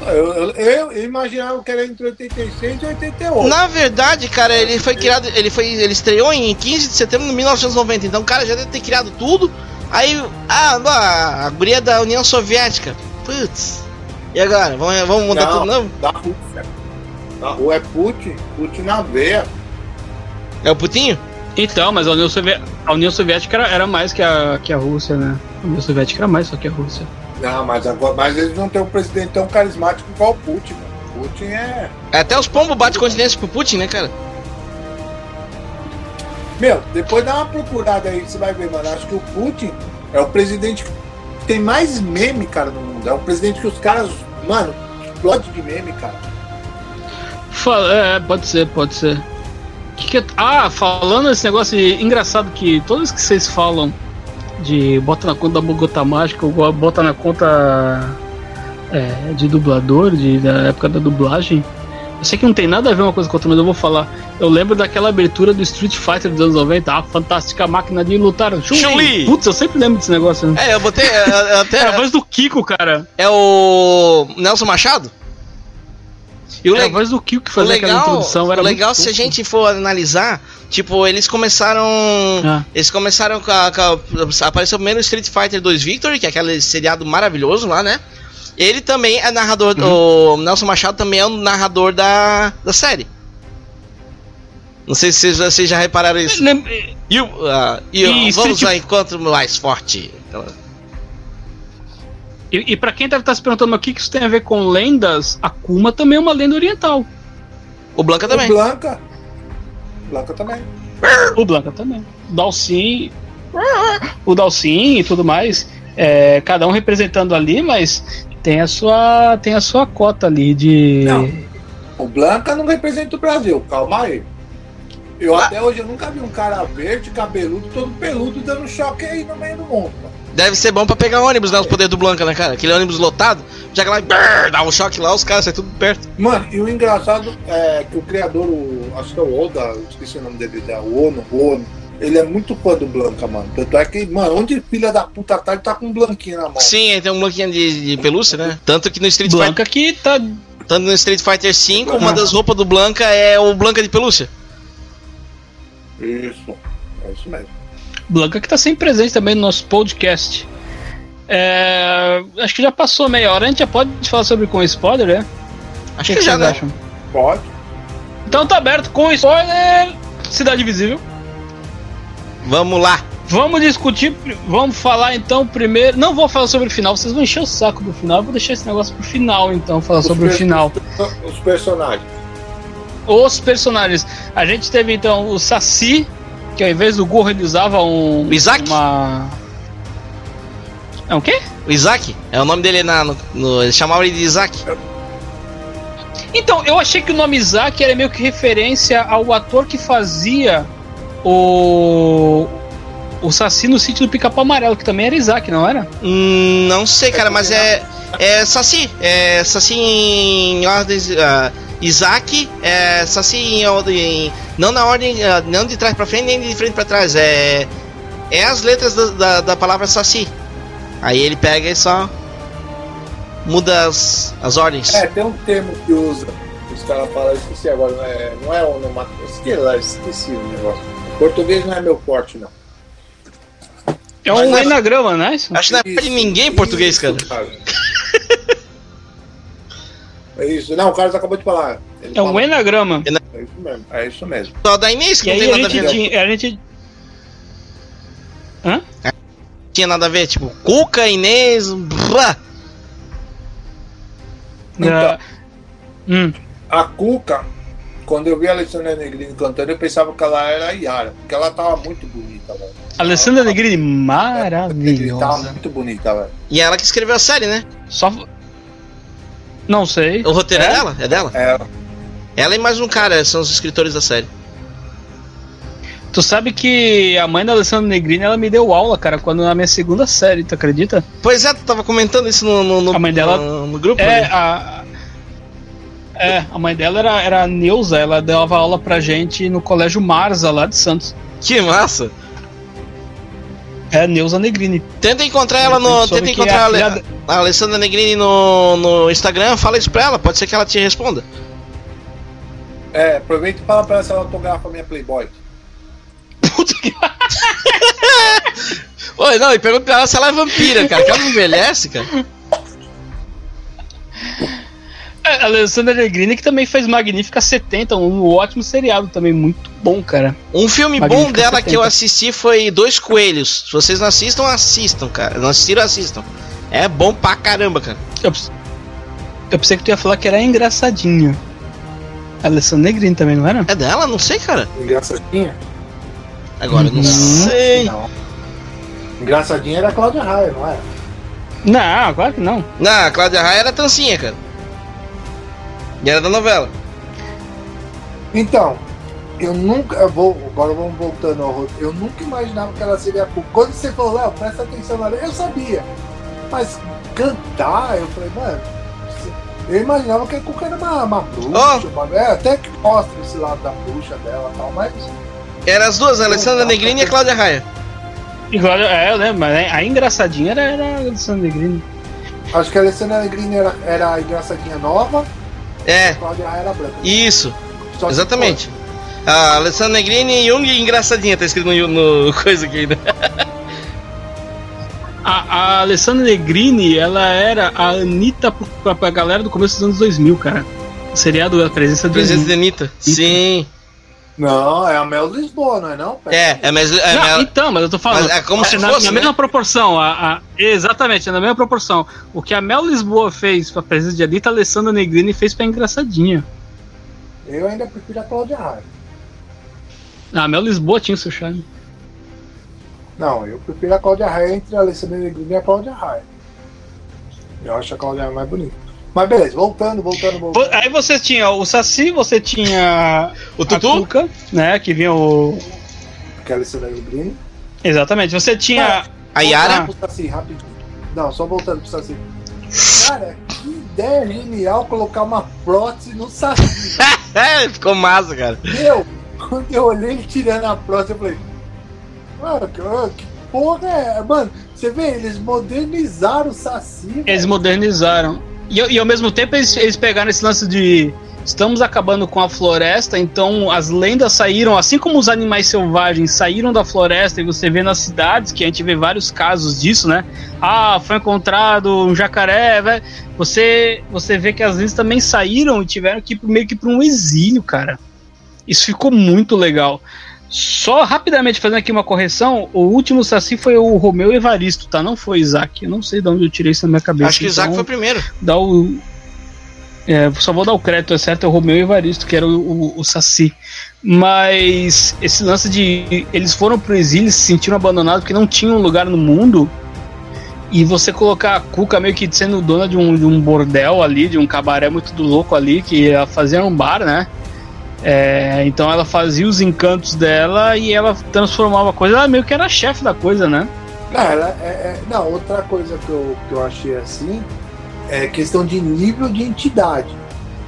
eu. Eu, imaginava que era entre 86 e 88. Na verdade, cara, ele foi criado. Ele foi. Ele estreou em 15 de setembro de 1990. Então o cara já deve ter criado tudo. Aí. Ah, bah, a guria da União Soviética. Putz. E agora? Vamos, vamos montar tudo novo? Da Rússia. Da rua é Putin, Putin na veia. É o Putinho? Então, mas a União, Sovi- a União Soviética era, era mais que a, que a Rússia, né? A União Soviética era mais só que a Rússia. Não, mas agora, mas eles não têm um presidente tão carismático igual o Putin, mano. Putin é. Até os pombos batem continência pro Putin, né, cara? Meu, depois dá uma procurada aí, você vai ver, mano. Acho que o Putin é o presidente que tem mais meme, cara, no mundo. É o presidente que os caras, mano, explode de meme, cara. Fala- é, pode ser, pode ser. Que que é- ah, falando esse negócio de- engraçado que todos que vocês falam de bota na conta da Bogotá Mágica, ou bota na conta é, de dublador, de, da época da dublagem. Eu sei que não tem nada a ver uma coisa com outra, mas eu vou falar. Eu lembro daquela abertura do Street Fighter dos anos 90, a fantástica máquina de lutar. Chun-Li! Putz, eu sempre lembro desse negócio. Né? É, eu botei. é, é, até, É a voz do Kiko, cara. é o. Nelson Machado? E o, É le- do Kiko que fazia aquela legal, introdução. Era o legal se a gente for analisar, tipo, eles começaram. Ah. Eles começaram com a, com a- Apareceu primeiro Street Fighter 2 Victory, que é aquele seriado maravilhoso lá, né? Ele também é narrador. Uhum. O Nelson Machado também é o narrador da, da série. Não sei se vocês, vocês já repararam isso. E, E vamos Street- ao encontro mais forte. E, e para quem deve estar se perguntando o que que isso tem a ver com lendas, Akuma também é uma lenda oriental. O Blanca também. O Blanca. Blanca também. O Blanca também. Dalcin. O Dalcin e tudo mais. é, cada um representando ali, mas tem a sua, tem a sua cota ali de. Não. O Blanca não representa o Brasil, calma aí. Eu Ah. até hoje eu nunca vi um cara verde, cabeludo, todo peludo, dando choque aí no meio do mundo. Deve ser bom pra pegar ônibus, né? Os poderes do Blanca, né, cara? Aquele ônibus lotado, já que lá brrr, dá um choque lá, os caras saem tudo perto. Mano, e o engraçado é que o criador, o, acho que é o Oda, esqueci o nome dele, é o Ono, o Ono, ele é muito fã do Blanca, mano. Tanto é que, mano, onde filha da puta tá, ele tá com um blanquinho na mão. Sim, aí tem um Blanquinho de, de pelúcia, né? Tanto que no Street Fighter, Blanca que tá. tanto no Street Fighter 5, Uhum. uma das roupas do Blanca é o Blanca de pelúcia. Isso, é isso mesmo. Blanca que tá sempre presente também no nosso podcast. É, acho que já passou meia hora. A gente já pode falar sobre com spoiler, né? Acho O que, já, vocês né? acham? Pode. Então tá aberto com spoiler. Cidade Visível. Vamos lá. Vamos discutir, vamos falar então primeiro. Não vou falar sobre o final, vocês vão encher o saco do final. Eu vou deixar esse negócio pro final, então, falar Os sobre o final. Os personagens. Os personagens. A gente teve então o Saci, que ao invés do gorro ele usava um. O Isaac? Uma. É o quê? O Isaac, é o nome dele na, no, no- Eles chamavam ele de Isaac. Então, eu achei que o nome Isaac era meio que referência ao ator que fazia o. O Saci no sítio do Pica-Pau Amarelo, que também era Isaac, não era? Hum, não sei, cara, mas é. É Saci. É Saci em ordens. ah, Isaac, é, Saci em, ordem. Não na ordem. eh, Não de trás pra frente, nem de frente pra trás. É. É as letras da, da, da palavra Saci. Aí ele pega e só. Muda as, as ordens. É, tem um termo que usa. Os caras falam, esqueci agora, não é, não é onomatopeia. Esqueci lá, esqueci o negócio. O português não é meu forte, não. É Mas um não é- enagrama, né? Isso? Acho que não é de ninguém em português, cara. É isso. Não, o Carlos acabou de falar. Ele É um enagrama. É isso mesmo. É isso mesmo. Só da Inês que E não aí tem a nada a gente, ver. tinha, a gente. Hã? Tinha nada a ver, tipo, Cuca, Inês. Blá. Ah, hum. A Cuca, quando eu vi a Alessandra Negrini cantando, eu pensava que ela era a Yara, porque ela tava muito bonita, velho. Alessandra Negrini, Ela tava maravilhosa. muito bonita, velho. E ela que escreveu a série, né? Só. Não sei. O roteiro é, É? dela? É dela? Ela. Ela e mais um cara são os escritores da série. Tu sabe que a mãe da Alessandra Negrini, ela me deu aula, cara, quando na minha segunda série, tu acredita? Pois é, tu tava comentando isso no, no, no- A mãe dela- no, no grupo. É, né? a. É, a mãe dela era, era a Neuza, ela dava aula pra gente no Colégio Marza, lá de Santos. Que massa! É, Neuza Negrini. Tenta encontrar ela no. Soube Tenta encontrar é a Alessandra Negrini no, no Instagram, fala isso pra ela, pode ser que ela te responda. É, aproveita e fala pra ela se ela autografa a minha Playboy. Puta que. *laughs* Oi, não, e pergunta pra ela se ela é vampira, cara, que ela não envelhece, cara. É, a Alessandra Negrini que também fez Magnífica 70, um ótimo seriado também, muito bom, cara. Um filme Magnífica bom dela que eu 70. assisti foi Dois Coelhos. Se vocês não assistam, assistam, cara. Não assistiram, assistam. É bom pra caramba, cara. Eu, eu pensei que tu ia falar que era engraçadinha. A Alessandra Negrini também, não era? É dela? Não sei, cara. Engraçadinha? Agora eu não Uhum. sei. Não. Engraçadinha era a Cláudia Raia, não era? Não, claro que não. Não, a Cláudia Raia era tancinha, cara. E era da novela. Então, eu nunca. Eu vou, agora vamos voltando ao roteiro. Eu nunca imaginava que ela seria a Cuca. Quando você falou, Léo, presta atenção na eu sabia. Mas cantar, eu falei, mano. Eu imaginava que a Cuca era uma, uma bruxa, uma- é, até que mostra esse lado da bruxa dela e tal, mas. Era as duas, a Alessandra Negrini e a Cláudia Raia. Igual, é, eu lembro, mas a engraçadinha era, era a Alessandra Negrini. Acho que a Alessandra Negrini era, era a engraçadinha nova, a É, Cláudia Raia era branca. isso, Só exatamente. A Alessandra Negrini e Jung engraçadinha, tá escrito no, no *laughs* coisa aqui ainda. A, a Alessandra Negrini, ela era a Anitta pra, pra galera do começo dos anos 2000, cara. O seriado A Presença do Presença Anitta. de Anitta. Sim. Não, é a Mel Lisboa, não é não? É, é, mas. É, Não, mas- então, mas eu tô falando. Mas é como se na, fosse, na né? mesma proporção. A, a- exatamente, é na mesma proporção. O que a Mel Lisboa fez pra presença de Anitta, a Alessandra Negrini fez pra engraçadinha. Eu ainda prefiro a Cláudia Raia. A Mel Lisboa tinha o seu charme. Não, eu prefiro a Cláudia Raia entre a Alessandra Negrini e a Cláudia Raia. Eu acho a Cláudia Raia mais bonita. Mas beleza, voltando, voltando, Vo- voltando. Aí você tinha o Saci, você tinha *laughs* O a Tutu? Cuca, né? Que vinha o. Que é a Alessandra Negrini. Exatamente, você tinha. A Yara. Saci, rapidinho. Não, só voltando pro Saci. Cara, que ideia genial colocar uma prótese no Saci. *laughs* É, ficou massa, cara. Meu, quando eu olhei ele tirando a prótese, eu falei. Mano, que, porra é. Mano, você vê, eles modernizaram o Saci. Eles velho. modernizaram. E, e ao mesmo tempo eles, eles pegaram esse lance de. Estamos acabando com a floresta, então as lendas saíram, assim como os animais selvagens saíram da floresta, e você vê nas cidades, que a gente vê vários casos disso, né? Ah, foi encontrado um jacaré. Você, você vê que as lendas também saíram e tiveram que ir meio que para um exílio, cara. Isso ficou muito legal. Só rapidamente fazendo aqui uma correção, o último Saci foi o Romeu Evaristo, tá? Não foi Isaac. Eu não sei de onde eu tirei isso na minha cabeça. Acho que Isaac então, foi primeiro. dá o. É, só vou dar o crédito, é certo, é o Romeu Evaristo, que era o, o, o Saci. Mas esse lance de. Eles foram pro exílio, se sentiram abandonados porque não tinham lugar no mundo. E você colocar a Cuca meio que sendo dona de um, de um bordel ali, de um cabaré muito do louco ali, que fazia um bar, né? É, então ela fazia os encantos dela e ela transformava a coisa, ela meio que era chefe da coisa, né? Não, ela é, é- não, outra coisa que eu, que eu achei assim é questão de nível de entidade.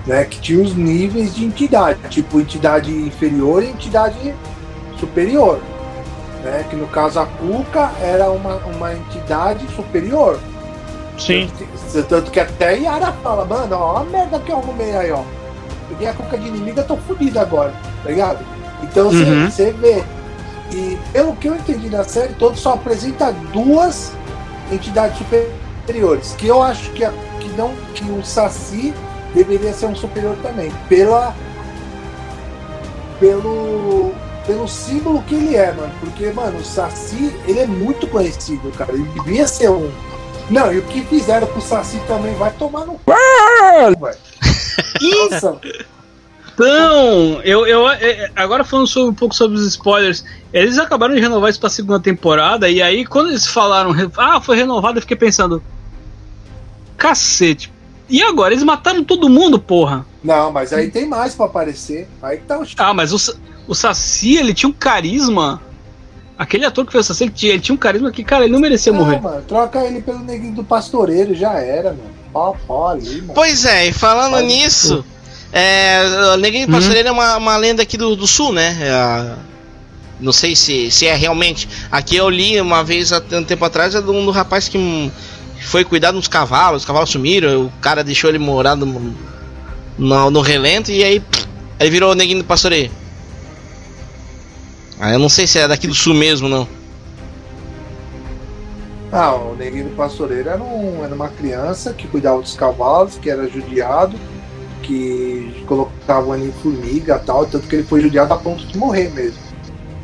né? Que tinha os níveis de entidade, tipo entidade inferior e entidade superior. Né? Que no caso a Cuca era uma, uma entidade superior. Sim. Tanto, tanto que até Yara fala, mano, ó, a merda que eu arrumei aí, ó. Peguei a Cuca de inimiga, tô fudido agora, tá ligado? Então você Uhum. vê. E pelo que eu entendi na série, todo só apresenta duas entidades superiores. Que eu acho que, a, que não que o Saci deveria ser um superior também. Pela. Pelo. Pelo símbolo que ele é, mano. Porque, mano, o Saci, ele é muito conhecido, cara. Ele devia ser um. Não, e o que fizeram com o Saci também vai tomar no c. Nossa, Então, eu, eu, é, agora falando sobre- um pouco sobre os spoilers, eles acabaram de renovar isso pra segunda temporada, e aí quando eles falaram, ah, foi renovado, eu fiquei pensando, cacete, e agora? Eles mataram todo mundo, porra. Não, mas aí tem mais pra aparecer. Aí tá o Ah, mas o, o Saci, ele tinha um carisma, aquele ator que fez o Saci, ele tinha, ele tinha um carisma que, cara, ele não merecia Não, morrer. mano, troca ele pelo neguinho do pastoreiro, já era, mano. Pó, pó ali, mano. Pois é, e falando Faz nisso, é, o Neguinho Uhum. Pastoreiro é uma, uma lenda aqui do, do sul, né? É não sei se, se é realmente. Aqui eu li uma vez há um tempo atrás é de um do rapaz que foi cuidar dos cavalos, os cavalos sumiram, o cara deixou ele morar no, no, no relento e aí pff, ele virou o Neguinho do Pastoreiro. Ah, eu não sei se é daqui do sul mesmo, não. Ah, o neguinho do pastoreiro era, um, era uma criança que cuidava dos cavalos, que era judiado, que colocavam ele em formiga e tal, tanto que ele foi judiado a ponto de morrer mesmo.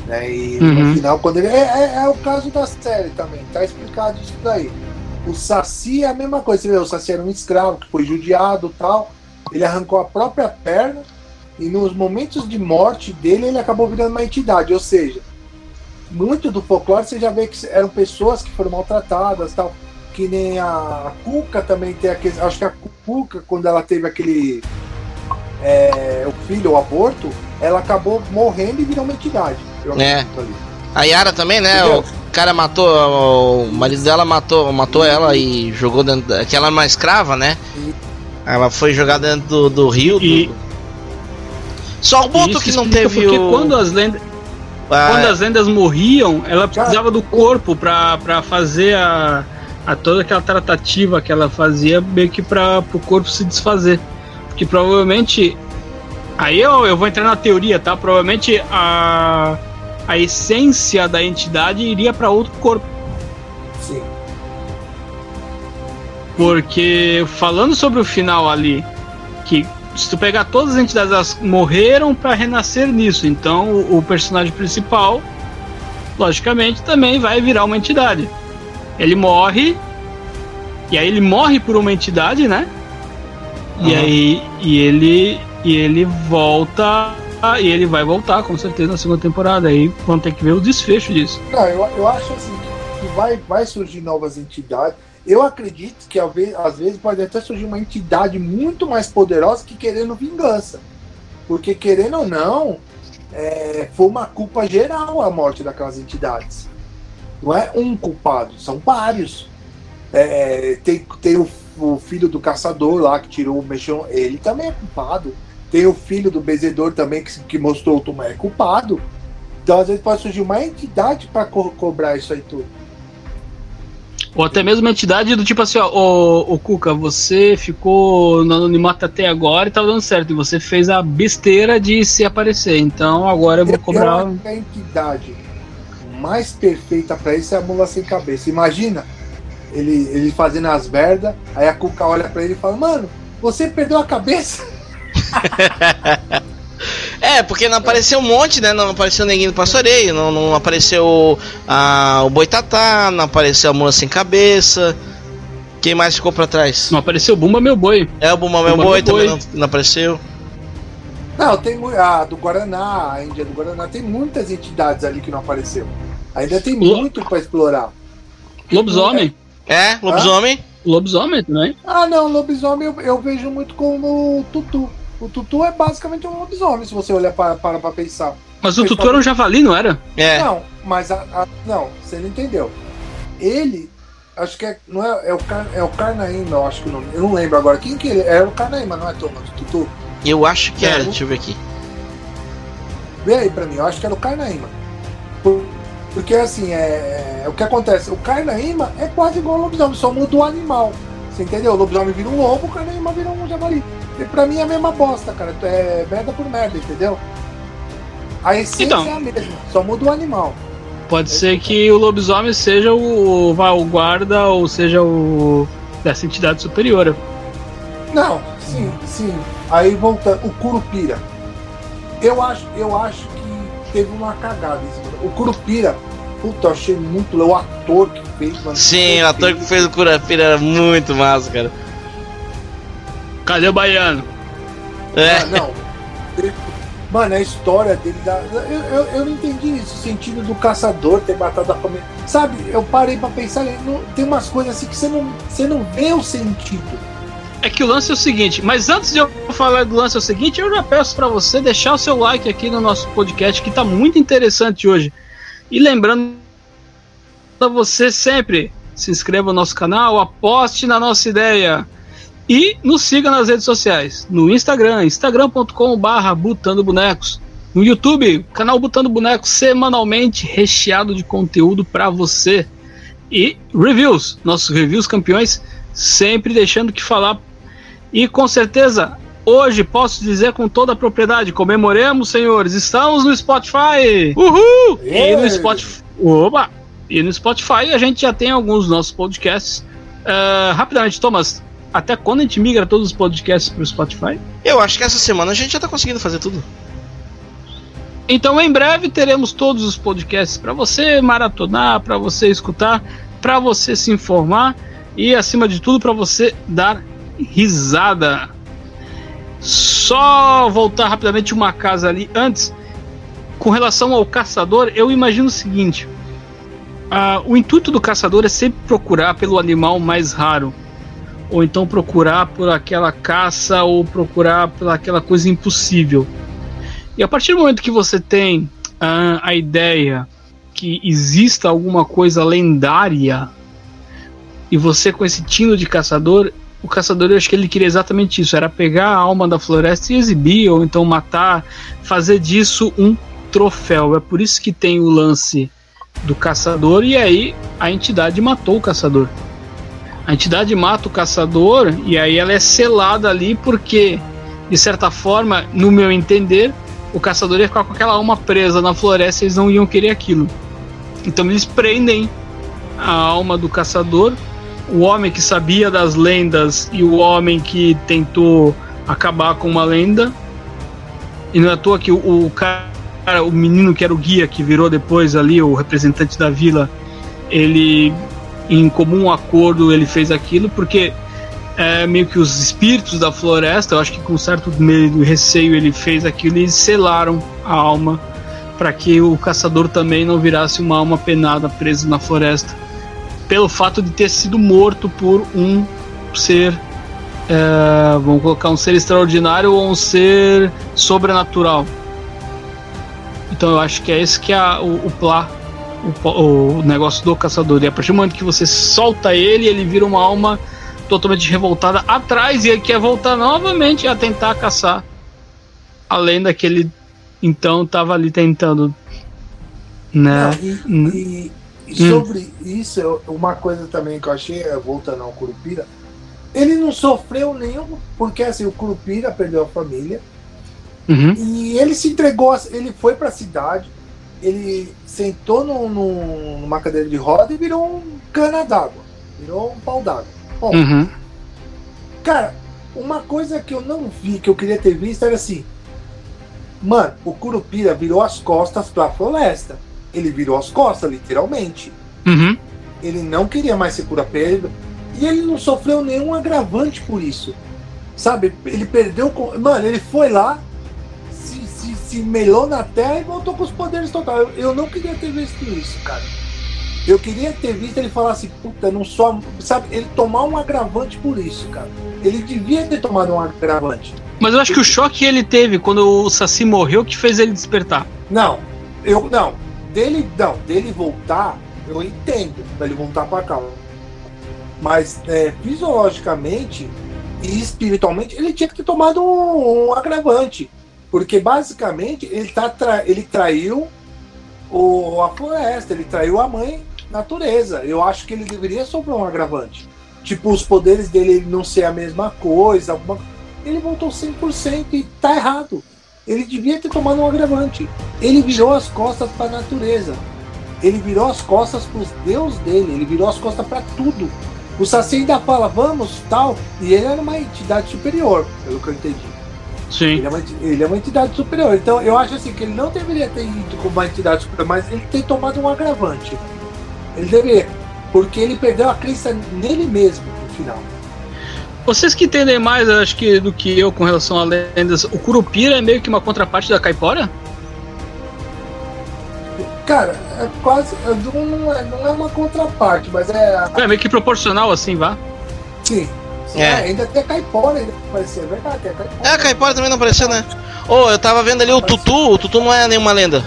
Né? E Uhum. no final, quando ele. É, é- é o caso da série também, tá explicado isso daí. O Saci é a mesma coisa, você vê, o Saci era um escravo que foi judiado e tal, ele arrancou a própria perna e nos momentos de morte dele ele acabou virando uma entidade, ou seja, muito do folclore você já vê que eram pessoas que foram maltratadas tal. Que nem a Cuca também tem aquele. Acho que a Cuca, quando ela teve aquele. é, o filho, o aborto, ela acabou morrendo e virou uma entidade. É. ali. A Yara também, né? Entendeu? O cara matou, o marido dela matou, matou ela e jogou dentro. da- Que ela era uma escrava, né? E- Ela foi jogada dentro do, do rio. do- E- Só o Boto que não teve porque o. quando as lendas quando as lendas morriam, ela precisava do corpo pra, pra fazer a, a toda aquela tratativa que ela fazia, meio que pra o corpo se desfazer. Porque provavelmente. Aí eu, eu vou entrar na teoria, tá? Provavelmente a, a essência da entidade iria pra outro corpo. Sim. Porque falando sobre o final ali, que se tu pegar todas as entidades, elas morreram pra renascer nisso. Então o, o personagem principal, logicamente, também vai virar uma entidade. Ele morre, e aí ele morre por uma entidade, né? E Aham. aí e ele e ele volta e ele vai voltar com certeza na segunda temporada. Aí vão ter que ver o desfecho disso. Não, eu, eu acho assim que, que vai, vai surgir novas entidades. Eu acredito que às vezes, pode até surgir uma entidade muito mais poderosa que querendo vingança. Porque querendo ou não, é, foi uma culpa geral a morte daquelas entidades. Não é um culpado, são vários. É, tem tem o, o filho do caçador lá que tirou o mexão, ele também é culpado. Tem o filho do benzedor também que, que mostrou o Tomé é culpado. Então, às vezes, pode surgir uma entidade para co cobrar isso aí tudo. Ou até mesmo uma entidade do tipo assim, ó, ô, ô Cuca, você ficou no anonimato até agora e tava dando certo. E você fez a besteira de se aparecer. Então agora eu vou cobrar. Eu acho que a entidade mais perfeita para isso é a mula sem cabeça. Imagina ele, ele fazendo as merda, aí a Cuca olha para ele e fala: Mano, você perdeu a cabeça? *laughs* É, porque não apareceu um monte, né? Não apareceu ninguém do pastoreio, não, não apareceu ah, o Boitatá, não apareceu a Mula Sem Cabeça. Quem mais ficou pra trás? Não apareceu Bumba Meu Boi. É, o Bumba Meu Bumba Boi Meu também Boi. não, não apareceu. Não, tem a do Guaraná, a Índia do Guaraná, tem muitas entidades ali que não apareceu. Ainda tem Lo- muito para explorar. Lobisomem. É, lobisomem. Lobisomem também. Ah, não, lobisomem eu, eu vejo muito como o Tutu. O Tutu é basicamente um lobisomem, se você olhar para, para, para pensar. Mas o Tutu era um javali, não era? É. Não, mas a, a- não, você não entendeu. Ele Acho que é, não é, é o, Car, é o Carnaíma, eu acho que o nome. Eu não lembro agora. Quem que ele é? É o Carnaíma, não é, Thomas? Tutu? Eu acho que É, era, o- deixa eu ver aqui. Vê aí pra mim, eu acho que era o Carnaíma. Por- Porque assim, é, é o que acontece. O Carnaíma é quase igual ao lobisomem, só muda o animal. Você entendeu? O lobisomem vira um lobo, o Carnaíma vira um javali. E pra mim é a mesma bosta, cara. É merda por merda, entendeu? A essência Então. é a mesma, só muda o animal. Pode ser que o lobisomem seja o, o guarda ou seja o dessa entidade superior. Não, sim, sim. Aí voltando, o Curupira. Eu acho, eu acho que teve uma cagada. O Curupira, puta, eu achei muito. O ator que fez, mano. Sim, o ator que fez o Curapira era muito massa, cara. Cadê o baiano? É. Ah, não. Ele- Mano, a história dele dá. Eu, eu, eu não entendi isso, o sentido do caçador ter matado a família. Sabe, eu parei pra pensar, não- tem umas coisas assim que você não, você não vê o sentido. É que o lance é o seguinte, mas antes de eu falar do lance é o seguinte, eu já peço pra você deixar o seu like aqui no nosso podcast, que tá muito interessante hoje. E lembrando a você sempre, se inscreva no nosso canal, aposte na nossa ideia. E nos siga nas redes sociais, no Instagram, instagram.com.br Butando Bonecos. No YouTube, canal Butando Bonecos semanalmente recheado de conteúdo pra você. E reviews, nossos reviews campeões, sempre deixando o que falar. E com certeza, hoje posso dizer com toda a propriedade, comemoremos, senhores, estamos no Spotify! Uhul! E no! Spotify. Oba! E no Spotify a gente já tem alguns nossos podcasts. Ah, rapidamente, Thomas, até quando a gente migra todos os podcasts para o Spotify? Eu acho que essa semana a gente já tá conseguindo fazer tudo. Então, em breve teremos todos os podcasts para você maratonar, para você escutar, para você se informar e, acima de tudo, para você dar risada. Só voltar rapidamente uma casa ali antes. Com relação ao caçador, eu imagino o seguinte: ah, o intuito do caçador é sempre procurar pelo animal mais raro, ou então procurar por aquela caça, ou procurar pela aquela coisa impossível. E a partir do momento que você tem ah, a ideia que exista alguma coisa lendária e você com esse tino de caçador, o caçador eu acho que ele queria exatamente isso, era pegar a alma da floresta e exibir ou então matar, fazer disso um troféu. É por isso que tem o lance do caçador e aí a entidade matou o caçador. A entidade mata o caçador e aí ela é selada ali porque de certa forma, no meu entender, o caçador ia ficar com aquela alma presa na floresta e eles não iam querer aquilo. Então eles prendem a alma do caçador, o homem que sabia das lendas e o homem que tentou acabar com uma lenda. E não é à toa que o, o cara, o menino que era o guia, que virou depois ali o representante da vila, ele, em comum acordo, ele fez aquilo porque é, meio que os espíritos da floresta, eu acho que com certo medo e receio ele fez aquilo e selaram a alma para que o caçador também não virasse uma alma penada presa na floresta, pelo fato de ter sido morto por um ser, é, vamos colocar um ser extraordinário ou um ser sobrenatural. Então eu acho que é esse que é o, o plá, o, o negócio do caçador. E a partir do momento que você solta ele, ele vira uma alma totalmente revoltada atrás e ele quer voltar novamente a tentar caçar. Além daquele então estava ali tentando, né? E, Hum. e- e sobre isso, eu- uma coisa também que eu achei, eh, voltando ao Curupira, ele não sofreu nenhum, porque assim, o Curupira perdeu a família Uhum. e ele se entregou, a- ele foi pra cidade, ele sentou num- num- numa cadeira de roda e virou um cana d'água, virou um pau d'água. Bom, Uhum. Cara, uma coisa que eu não vi, que eu queria ter visto, era assim. Mano, o Curupira virou as costas pra floresta. Ele virou as costas, literalmente. Uhum. Ele não queria mais ser cura-pego. E ele não sofreu nenhum agravante por isso. Sabe? Ele perdeu. Mano, ele foi lá, se, melou na terra e voltou com os poderes total. Eu, eu não queria ter visto isso, cara. Eu queria ter visto ele falar assim, puta, não só. Sabe, ele tomar um agravante por isso, cara. Ele devia ter tomado um agravante. Mas eu acho que o choque que ele teve quando o Saci morreu que fez ele despertar. Não, eu. Não. Dele. Não, dele voltar, eu entendo. Pra ele voltar pra cá. Mas é, fisiologicamente e espiritualmente ele tinha que ter tomado um, um agravante. Porque basicamente ele, tá tra ele traiu o, a floresta, ele traiu a mãe natureza. Eu acho que ele deveria sofrer um agravante. Tipo, os poderes dele não ser a mesma coisa. Alguma... Ele voltou 100% e tá errado. Ele devia ter tomado um agravante. Ele virou as costas para a natureza. Ele virou as costas para os deus dele. Ele virou as costas para tudo. O Saci ainda fala, vamos, tal. E ele era uma entidade superior, pelo que eu entendi. Sim. Ele é, uma, ele é uma entidade superior. Então eu acho assim que ele não deveria ter ido como uma entidade superior, mas ele tem tomado um agravante. Ele deveria. Porque ele perdeu a crença nele mesmo no final. Vocês que entendem mais, acho que, do que eu com relação a lendas, o Curupira é meio que uma contraparte da Caipora? Cara, é quase. Não é, não é uma contraparte, mas é. É meio que proporcional assim, vá? Sim. É. é, ainda tem a Caipora, ainda apareceu. É verdade, tem a Caipora. É, a Caipora também não apareceu, né? Ô, eu tava vendo ali o Tutu, o Tutu não é nenhuma lenda.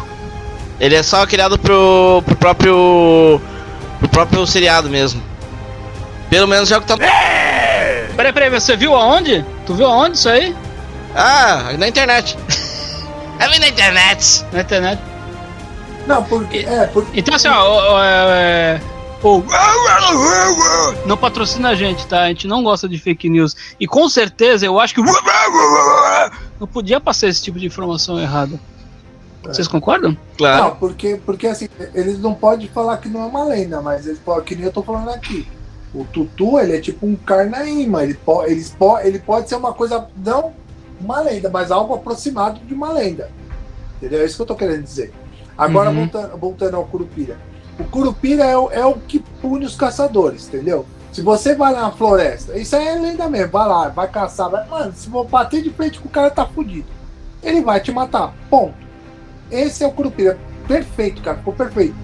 Ele é só criado pro, pro próprio. pro próprio seriado mesmo. Pelo menos já que tá. Peraí, peraí, você viu aonde? Tu viu aonde isso aí? Ah, na internet. *laughs* Eu vi na internet. Na internet. Não, porque. É, porque. Então assim, ó, ó, é, é, não patrocina a gente, tá? A gente não gosta de fake news. E com certeza eu acho que *laughs* não podia passar esse tipo de informação errada. Vocês concordam? Não, Claro. porque, porque assim, eles não podem falar que não é uma lenda, mas eles podem, que nem eu tô falando aqui. O Tutu, ele é tipo um Carnaíma, ele, po, eles po, ele pode ser uma coisa, não uma lenda, mas algo aproximado de uma lenda. Entendeu? É isso que eu tô querendo dizer. Agora, Uhum. voltando, voltando ao Curupira. O Curupira é o, é o que pune os caçadores, entendeu? Se você vai na floresta, isso aí é lenda mesmo, vai lá, vai caçar, vai, mano, se for bater de frente com o cara, tá fudido. Ele vai te matar, ponto. Esse é o Curupira. Perfeito, cara. Ficou perfeito.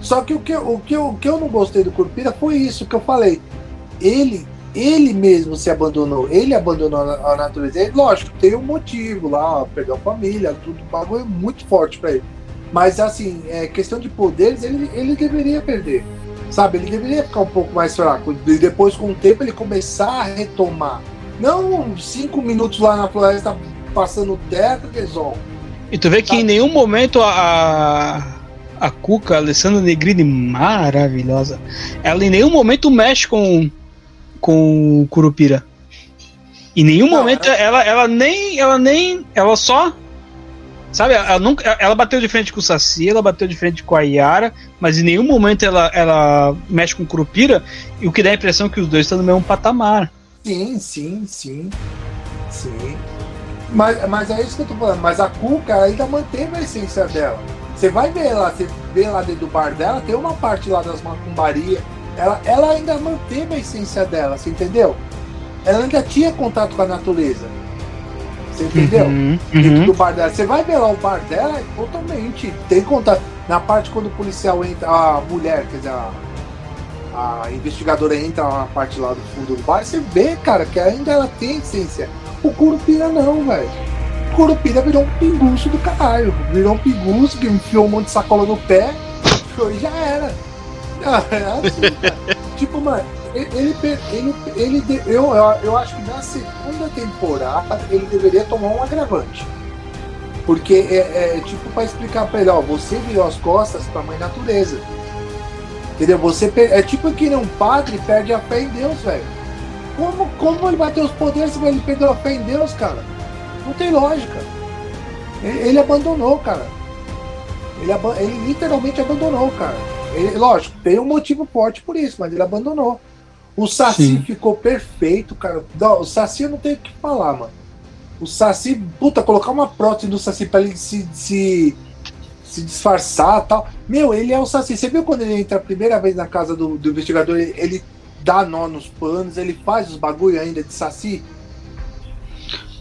Só que o que, o, que o que eu não gostei do Curupira foi isso que eu falei. Ele, ele mesmo se abandonou. Ele abandonou a, natureza. Lógico, tem um motivo lá, perdeu a família, tudo. O bagulho é muito forte pra ele. Mas, assim, é questão de poderes, ele, ele deveria perder. Sabe? Ele deveria ficar um pouco mais fraco. E depois, com o tempo, ele começar a retomar. Não cinco minutos lá na floresta passando terra, resolve. E tu vê que em nenhum momento a, a Cuca, a Alessandra Negrini, maravilhosa, ela em nenhum momento mexe com, com o Curupira. Em nenhum Não, momento ela, ela nem. Ela nem. Ela só. Sabe, ela, nunca, ela bateu de frente com o Saci, ela bateu de frente com a Yara, mas em nenhum momento ela, ela mexe com o Curupira, e o que dá a impressão é que os dois estão no mesmo patamar. Sim, sim, sim. Sim. Mas, mas é isso que eu tô falando. Mas a Cuca ainda manteve a essência dela. Você vai ver lá, você vê lá dentro do bar dela, tem uma parte lá das macumbarias. Ela, ela ainda manteve a essência dela, você entendeu? Ela ainda tinha contato com a natureza. Você entendeu? Uhum, Dentro uhum. do bar dela. Você vai ver lá o bar dela, é totalmente. Tem contato. Na parte quando o policial entra, a mulher, quer dizer, a, a investigadora entra na parte lá do fundo do bar, você vê, cara, que ainda ela tem essência. O Curupira não, velho. O Curupira virou um pinguço do caralho. Virou um pinguço que enfiou um monte de sacola no pé e já era. *laughs* É assim, cara. tipo, mano, ele, ele, ele, eu, eu, acho que na segunda temporada ele deveria tomar um agravante. Porque é, é tipo pra explicar pra ele, ó, você virou as costas pra mãe natureza. Entendeu? Você é tipo que um padre perde a fé em Deus, velho. Como, como ele vai ter os poderes se ele perdeu a fé em Deus, cara? Não tem lógica. Ele, ele abandonou, cara. Ele, ele literalmente abandonou, cara. Ele- lógico, tem um motivo forte por isso, mas ele abandonou. O Saci Sim. ficou perfeito, cara. Não, o Saci eu não tenho o que falar, mano. O Saci, puta, colocar uma prótese do Saci pra ele se, se, se disfarçar e tal. Meu, ele é o Saci. Você viu quando ele entra a primeira vez na casa do, do investigador, ele, ele dá nó nos panos, ele faz os bagulho ainda de Saci?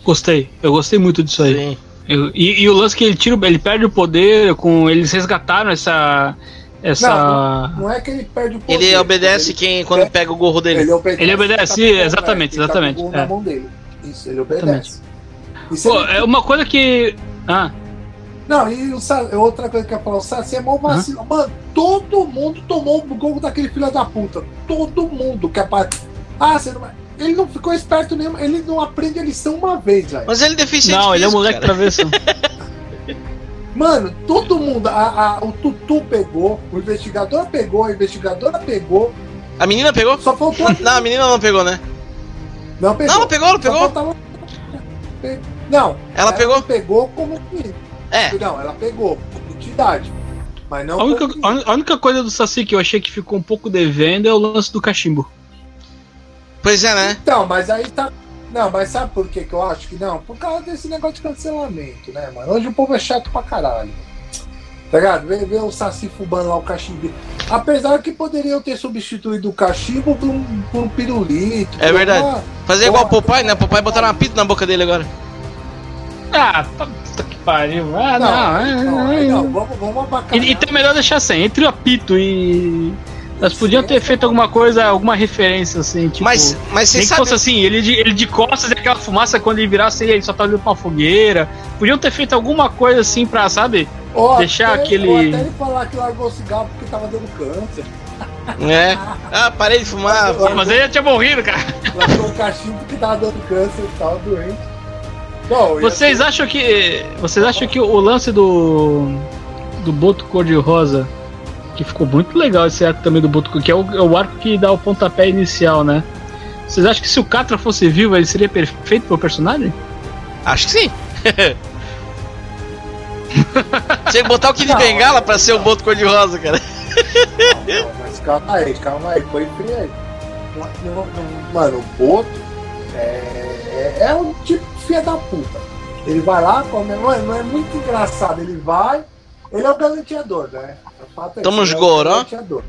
Gostei, eu gostei muito disso aí. Sim. Eu- e, e o lance que ele tira, ele perde o poder com. Eles resgataram essa. Essa. Não é que ele perde o poder. Ele obedece quem quando pega o gorro dele. Ele obedece, Ele obedece, tá exatamente, quem tá exatamente, gol é. na mão dele. Isso, ele obedece. Pô, ele- é uma coisa que. Ah, Não, e o Sa- outra coisa que eu ia falar, o Saci é mó vacilo. Mano, todo mundo tomou o gol daquele filho da puta. Todo mundo que é pra... Ah, você não vai. Ele não ficou esperto nenhum, ele não aprende a lição uma vez, velho. Mas ele é deficiente Não, ele é um físico, moleque cara. travessão. *laughs* Mano, todo mundo, a, a- o Tutu pegou, o investigador pegou, a investigadora pegou, A menina pegou? só faltou. *laughs* Não, a menina não pegou, né? Não pegou. Não, ela pegou, ela Só pegou. faltava- Não. Ela pegou? pegou como que. É. Não, ela pegou como entidade. Mas não. A única, como- a única coisa do Saci que eu achei que ficou um pouco devendo é o lance do cachimbo. Pois é, né? Então, mas aí tá. Não, mas sabe por que, que eu acho que não? Por causa desse negócio de cancelamento, né, mano? Hoje o povo é chato pra caralho. Tá ligado? Vê, vê o Saci fubando lá o cachimbo. Apesar que poderiam ter substituído o cachimbo por um, por um pirulito. É verdade. uma- Fazer igual o Popeye, né? O Popeye botaram uma pita na boca dele agora. Ah, tá, puta que pariu. Ah, Não, não. é, não, é, não, vamos, vamos abacar. E, e então é melhor deixar assim, entre o apito e. Nós podíamos ter feito alguma coisa, alguma referência, assim, tipo. Mas, mas nem você que fosse assim, ele de, ele de costas e aquela fumaça quando ele virasse ele só tava olhando pra uma fogueira. Podiam ter feito alguma coisa assim pra, sabe? Ou deixar até- aquele- Ou até ele falar que largou o cigarro porque tava dando câncer. É. Ah, parei de fumar. Mas ele já tinha morrido, cara. Largou o cachimbo porque tava dando câncer e tava doente. Bom, Vocês ser- acham que. Vocês acham que o lance do. Do Boto Cor-de-Rosa, que ficou muito legal esse arco também do Boto que é o, é o arco que dá o pontapé inicial, né? Vocês acham que se o Catra fosse vivo, ele seria perfeito pro personagem? Acho que sim. *laughs* Tinha que botar o Kid Não. Bengala pra ser o boto cor-de-rosa, cara. Não, não, mas calma aí, calma aí, põe frio aí. Não- não- não- Mano, o Boto é, é, é um tipo de filha da puta. Ele vai lá, come, mano, é muito engraçado. Ele vai, ele é o galanteador, né? O é ele é o.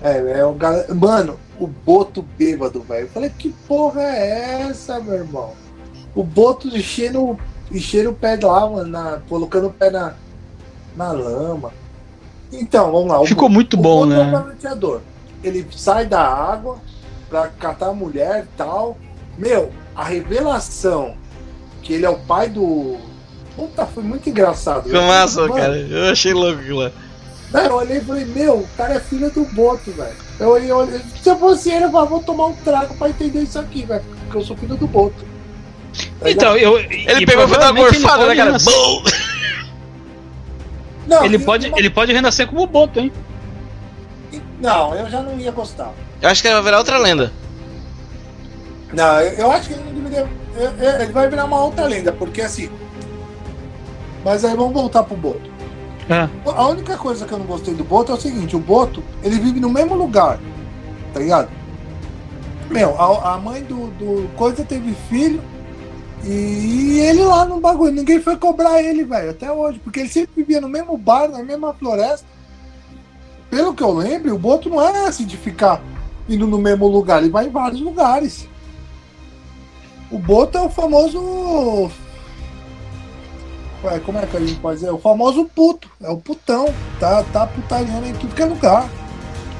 É, é o gal... Mano, o Boto bêbado, velho. Eu falei, que porra é essa, meu irmão? O Boto enchendo, enchendo o pé lá, mano, na- colocando o pé na, na lama. Então, vamos lá. o Ficou muito o bom, Boto é um né? galanteador. Ele sai da água pra catar a mulher e tal. Meu, a revelação que ele é o pai do. Puta, foi muito engraçado. Ficou massa, cara. Eu achei louco lá. Não, eu olhei e falei, meu, o cara é filho do Boto, velho. Eu olhei, olhei, se eu fosse ele, eu falava, vou tomar um trago pra entender isso aqui, velho. Porque eu sou filho do Boto. Tá Então, eu. Ele pegou e foi dar uma gorfada, né, cara? Bum! Não, Ele pode, uma- ele pode renascer como o Boto, hein? Não, eu já não ia gostar. Eu acho que ele vai virar outra lenda. Não, eu, eu acho que ele não deveria. eu- eu- Ele vai virar uma outra lenda, porque assim. Mas aí vamos voltar pro Boto. É. A única coisa que eu não gostei do Boto é o seguinte: o Boto, ele vive no mesmo lugar, tá ligado? Meu, a, a mãe do, do Coisa teve filho e ele lá no bagulho. Ninguém foi cobrar ele, velho, até hoje, porque ele sempre vivia no mesmo bar, na mesma floresta. Pelo que eu lembro, o Boto não é assim de ficar indo no mesmo lugar, ele vai em vários lugares. O Boto é o famoso. Ué, como é que a gente pode dizer? O famoso puto. É o putão. Tá, tá putariando em tudo que é lugar.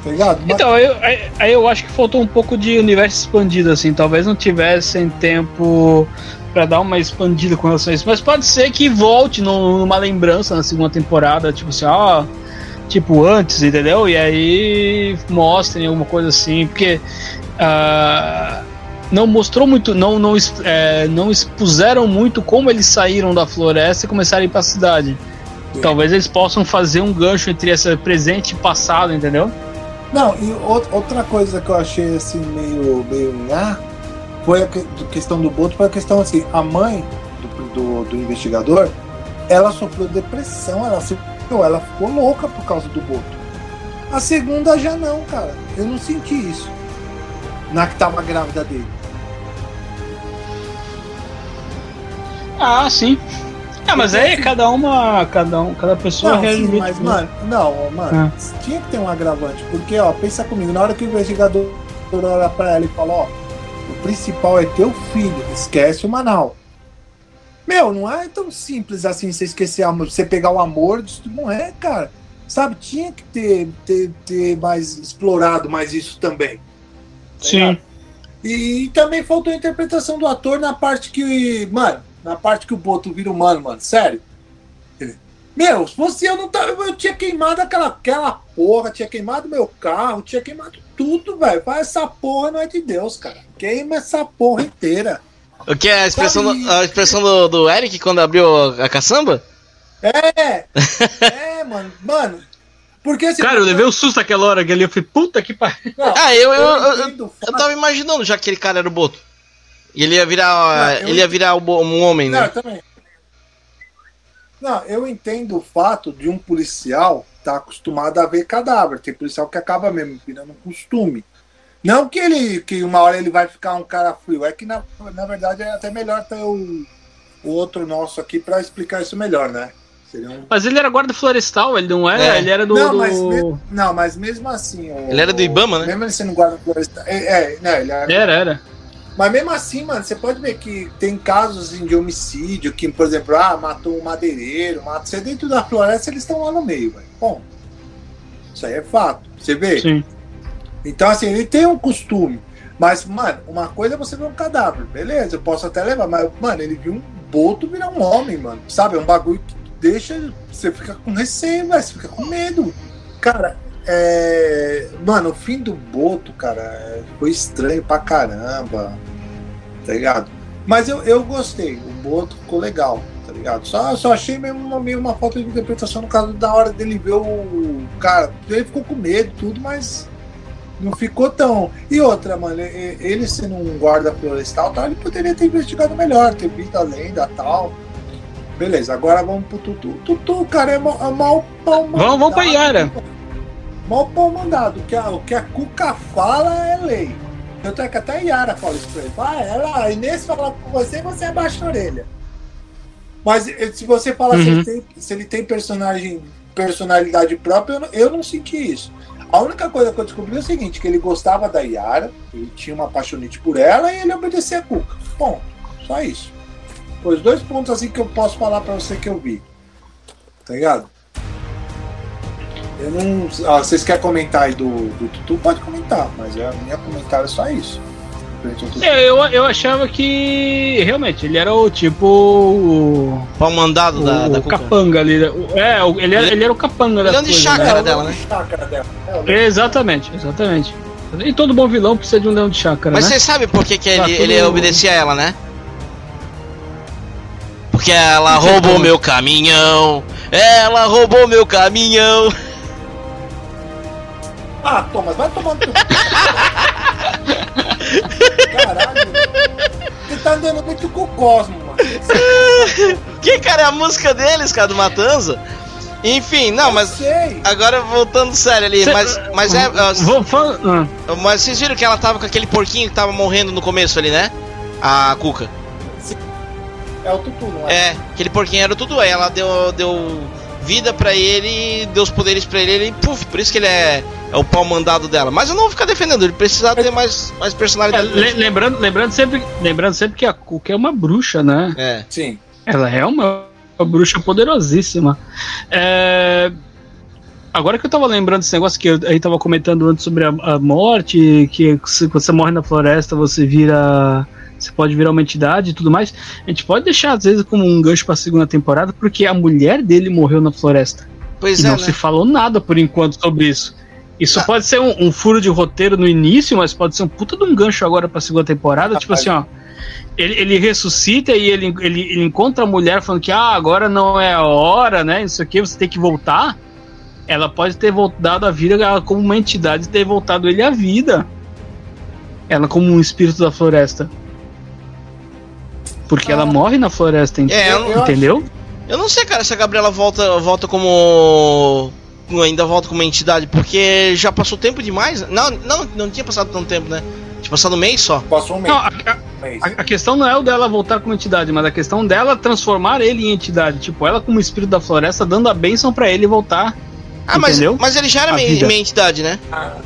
Tá ligado? Mas- Então, eu, aí, aí eu acho que faltou um pouco de universo expandido, assim. Talvez não tivessem tempo pra dar uma expandida com relação a isso. Mas pode ser que volte no- numa lembrança na segunda temporada, tipo assim, ó. Tipo, antes, entendeu? E aí mostrem alguma coisa assim, porque. ah, não mostrou muito, não, não, é, não expuseram muito como eles saíram da floresta e começaram a ir pra cidade. Sim. Talvez eles possam fazer um gancho entre esse presente e passado, entendeu? Não, e ou- outra coisa que eu achei assim meio, meio nhá, foi a questão do Boto, foi a questão assim, a mãe do, do, do investigador, ela sofreu depressão, ela, se, ela ficou louca por causa do Boto. A segunda já não, cara. Eu não senti isso. Na que tava grávida dele. Ah, sim. Ah, mas aí cada uma, cada um, cada pessoa Não, reage sim, mas, mano, não, mano, tinha que ter um agravante. Porque, ó, pensa comigo, na hora que o investigador olha pra ela e fala, ó, o principal é teu filho, esquece o Manal. Meu, não é tão simples assim você esquecer amor, você pegar o amor, disso não é, cara. Sabe, tinha que ter, ter, ter mais explorado mais isso também. tá Sim. ligado? E, também faltou a interpretação do ator na parte que. Mano, na parte que o Boto vira humano, mano. Sério. Ele, Meu, se fosse eu não tava. Eu tinha queimado aquela, aquela porra, tinha queimado meu carro, tinha queimado tudo, velho. Essa porra não é de Deus, cara. Queima essa porra inteira. O que é a expressão, do, a expressão do, do Eric quando abriu a caçamba? É! *laughs* é, mano. Mano, porque assim. Cara, eu levei um susto aquela hora que ali, eu falei, puta que pariu. Ah, eu, eu, eu, eu, eu tava imaginando já que aquele cara era o Boto. E ele ia virar. Não, ele ia virar um homem, né? Não, também. Não, eu entendo o fato de um policial estar tá acostumado a ver cadáver. Tem policial que acaba mesmo virando um costume. Não que ele que uma hora ele vai ficar um cara frio, é que na, na verdade é até melhor ter o, o outro nosso aqui para explicar isso melhor, né? Um... Mas ele era guarda florestal, ele não era? É. Ele era do. Não, do... Mas, me... não mas mesmo assim. O... Ele era do Ibama, né? Mesmo ele sendo guarda florestal. É, é né, ele era... era, era. Mas mesmo assim, mano, você pode ver que tem casos de homicídio, que, por exemplo, ah, matou um madeireiro, mata. Você dentro da floresta, eles estão lá no meio, velho. Bom. Isso aí é fato. Você vê? Sim. Então, assim, ele tem um costume. Mas, mano, uma coisa é você ver um cadáver, beleza, eu posso até levar, mas, mano, ele viu um boto virar um homem, mano. Sabe? É um bagulho que deixa. Você fica com receio, velho. Você fica com medo. Cara, é... Mano, o fim do Boto, cara, foi estranho pra caramba. Tá ligado? Mas eu, eu gostei. O Boto ficou legal, tá ligado? Só, só achei mesmo uma, meio uma falta de interpretação no caso da hora dele ver o. Cara, ele ficou com medo tudo, mas não ficou tão. E outra, mano, ele sendo um guarda florestal, tal, ele poderia ter investigado melhor, ter visto a lenda tal. Beleza, agora vamos pro Tutu. Tutu, cara, é mal, é mal mandado. Vamos, vamos pra Yara. Mal pau mandado. O que, a, o que a Cuca fala é lei. Eu tenho que até a Yara fala isso pra ele. Ah, ela, a Inês fala com você, você abaixa a orelha. Mas eh, se você falar uhum. se, ele tem, se ele tem personagem, personalidade própria, eu não, eu não senti isso. A única coisa que eu descobri é o seguinte, que ele gostava da Yara, ele tinha uma apaixonite por ela e ele obedecia a Cuca. Ponto. Só isso. Os dois pontos assim que eu posso falar para você que eu vi. Tá ligado? Eu não. Ah, vocês querem comentar aí do, do Tutu? Pode comentar, mas é, a minha comentário é só isso. É, eu, eu achava que realmente ele era o tipo. O pau mandado da, o, da o capanga ali. É, ele era, ele era o capanga da coisa. chácara né? dela, né? Chácara dela. É, exatamente, exatamente. E todo bom vilão precisa de um leão de chácara. Mas né? você sabe por que, que ele, ele obedecia a ela, né? Porque ela roubou meu caminhão. Ela roubou meu caminhão. *laughs* Ah, Thomas, vai tomando teu. Caralho. Você tá andando muito com o Cosmo, mano. que, cara, é a música deles, cara, do Matanza? Enfim, não, eu mas. Sei. Agora voltando sério ali, Cê, mas, mas é. Vou. Ah. Mas vocês viram que ela tava com aquele porquinho que tava morrendo no começo ali, né? A Cuca. É o Tutu, não é? É, aquele porquinho era o Tutu. Aí ela deu, deu vida para ele, deu os poderes para ele, e puf, por isso que ele é, é o pau mandado dela. Mas eu não vou ficar defendendo, ele precisa ter mais, mais personalidade. É, lembrando, lembrando, sempre, lembrando sempre que a Kuka é uma bruxa, né? É. Sim. Ela é uma, uma bruxa poderosíssima. É. Agora que eu tava lembrando desse negócio que a gente tava comentando antes sobre a, a morte, que se você morre na floresta, você vira você pode virar uma entidade e tudo mais. A gente pode deixar, às vezes, como um gancho pra segunda temporada, porque a mulher dele morreu na floresta. Pois e é. Não né? se falou nada por enquanto sobre isso. Isso ah. pode ser um, um, furo de roteiro no início, mas pode ser um puta de um gancho agora pra segunda temporada. Ah, tipo assim, ó. Ele, ele ressuscita e ele, ele, ele, encontra a mulher falando que ah, agora não é a hora, né? Isso aqui você tem que voltar. Ela pode ter voltado a vida ela, como uma entidade ter voltado ele à vida. Ela como um espírito da floresta. Porque ah. ela morre na floresta, é, eu, entendeu? Eu não sei, cara, se a Gabriela volta, volta como. Ainda volta como uma entidade, porque já passou tempo demais. Não, não, não tinha passado tanto tempo, né? Tinha passado um mês só. Passou um mês. Não, a, a, a, questão não é o dela voltar como entidade, mas a questão dela transformar ele em entidade. Tipo, ela como espírito da floresta dando a bênção para ele voltar. Ah, mas, mas ele já era meio, meio entidade, né? Ah.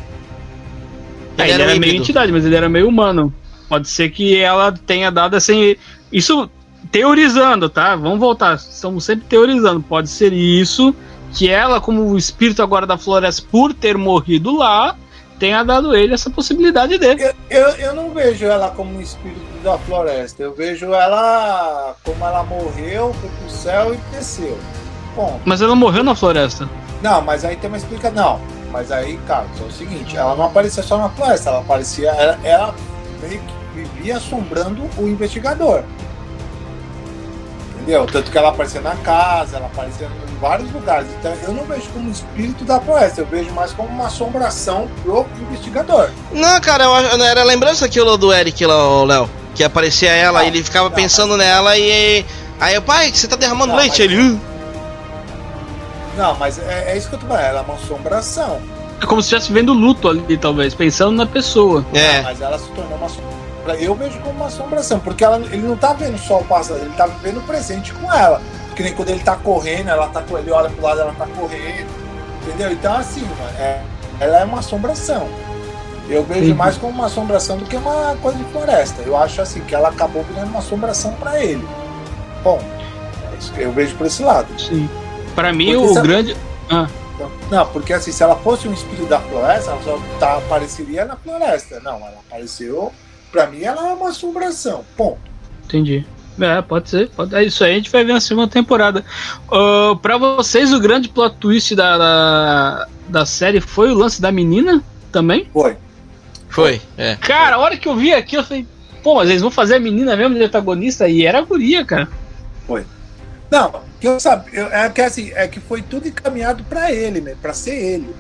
Ele, é, ele era, era meio entidade, mas ele era meio humano. Pode ser que ela tenha dado assim. Isso teorizando, tá? Vamos voltar. Estamos sempre teorizando. Pode ser isso, que ela, como o espírito agora da floresta, por ter morrido lá, tenha dado ele essa possibilidade dele. Eu, eu, eu não vejo ela como um espírito da floresta. Eu vejo ela como ela morreu, foi pro céu e desceu. Ponto. Mas ela morreu na floresta. Não, mas aí tem uma explicação. Não, mas aí, Carlos, é o seguinte, ela não aparecia só na floresta, ela aparecia, ela, ela meio que vivia assombrando o investigador. Entendeu? Tanto que ela aparecia na casa, ela aparecia em vários lugares. Então eu não vejo como espírito da floresta, eu vejo mais como uma assombração pro investigador. Não, cara, eu, era lembrança aquilo do Eric lá, Léo. Que aparecia ela, Não, ele ficava não, pensando mas- nela e. Aí, o pai, você tá derramando Não, leite? mas- Ele. "Uh." Não, mas é, é isso que eu tô falando, ela é uma assombração. É como se estivesse vendo luto ali, talvez, pensando na pessoa. É. Mas ela se tornou uma assombração. Eu vejo como uma assombração, porque ela, ele não tá vendo só o passado, ele tá vivendo o presente com ela. Que nem quando ele tá correndo, ela tá com ele, olha pro lado, ela tá correndo. Entendeu? Então, assim, mano, é, ela é uma assombração. Eu vejo Entendi. mais como uma assombração do que uma coisa de floresta. Eu acho assim que ela acabou virando uma assombração pra ele. Bom, é isso que eu vejo por esse lado. Sim. Pra mim, Porque o sabe- grande. Ah, Não, porque assim, se ela fosse um espírito da floresta, ela só tá, apareceria na floresta. Não, ela apareceu. Pra mim, ela é uma assombração. Ponto. entendi. É, pode ser. Pode... É isso aí, a gente vai ver na segunda temporada. Uh, pra vocês, o grande plot twist da, da, da série foi o lance da menina também? Foi. Foi, é. Cara, a hora que eu vi aqui, eu falei, pô, mas eles vão fazer a menina mesmo de antagonista? E era a guria, cara. Não, que eu sabe, eu- é que assim, é que foi tudo encaminhado pra ele, né? Pra ser ele.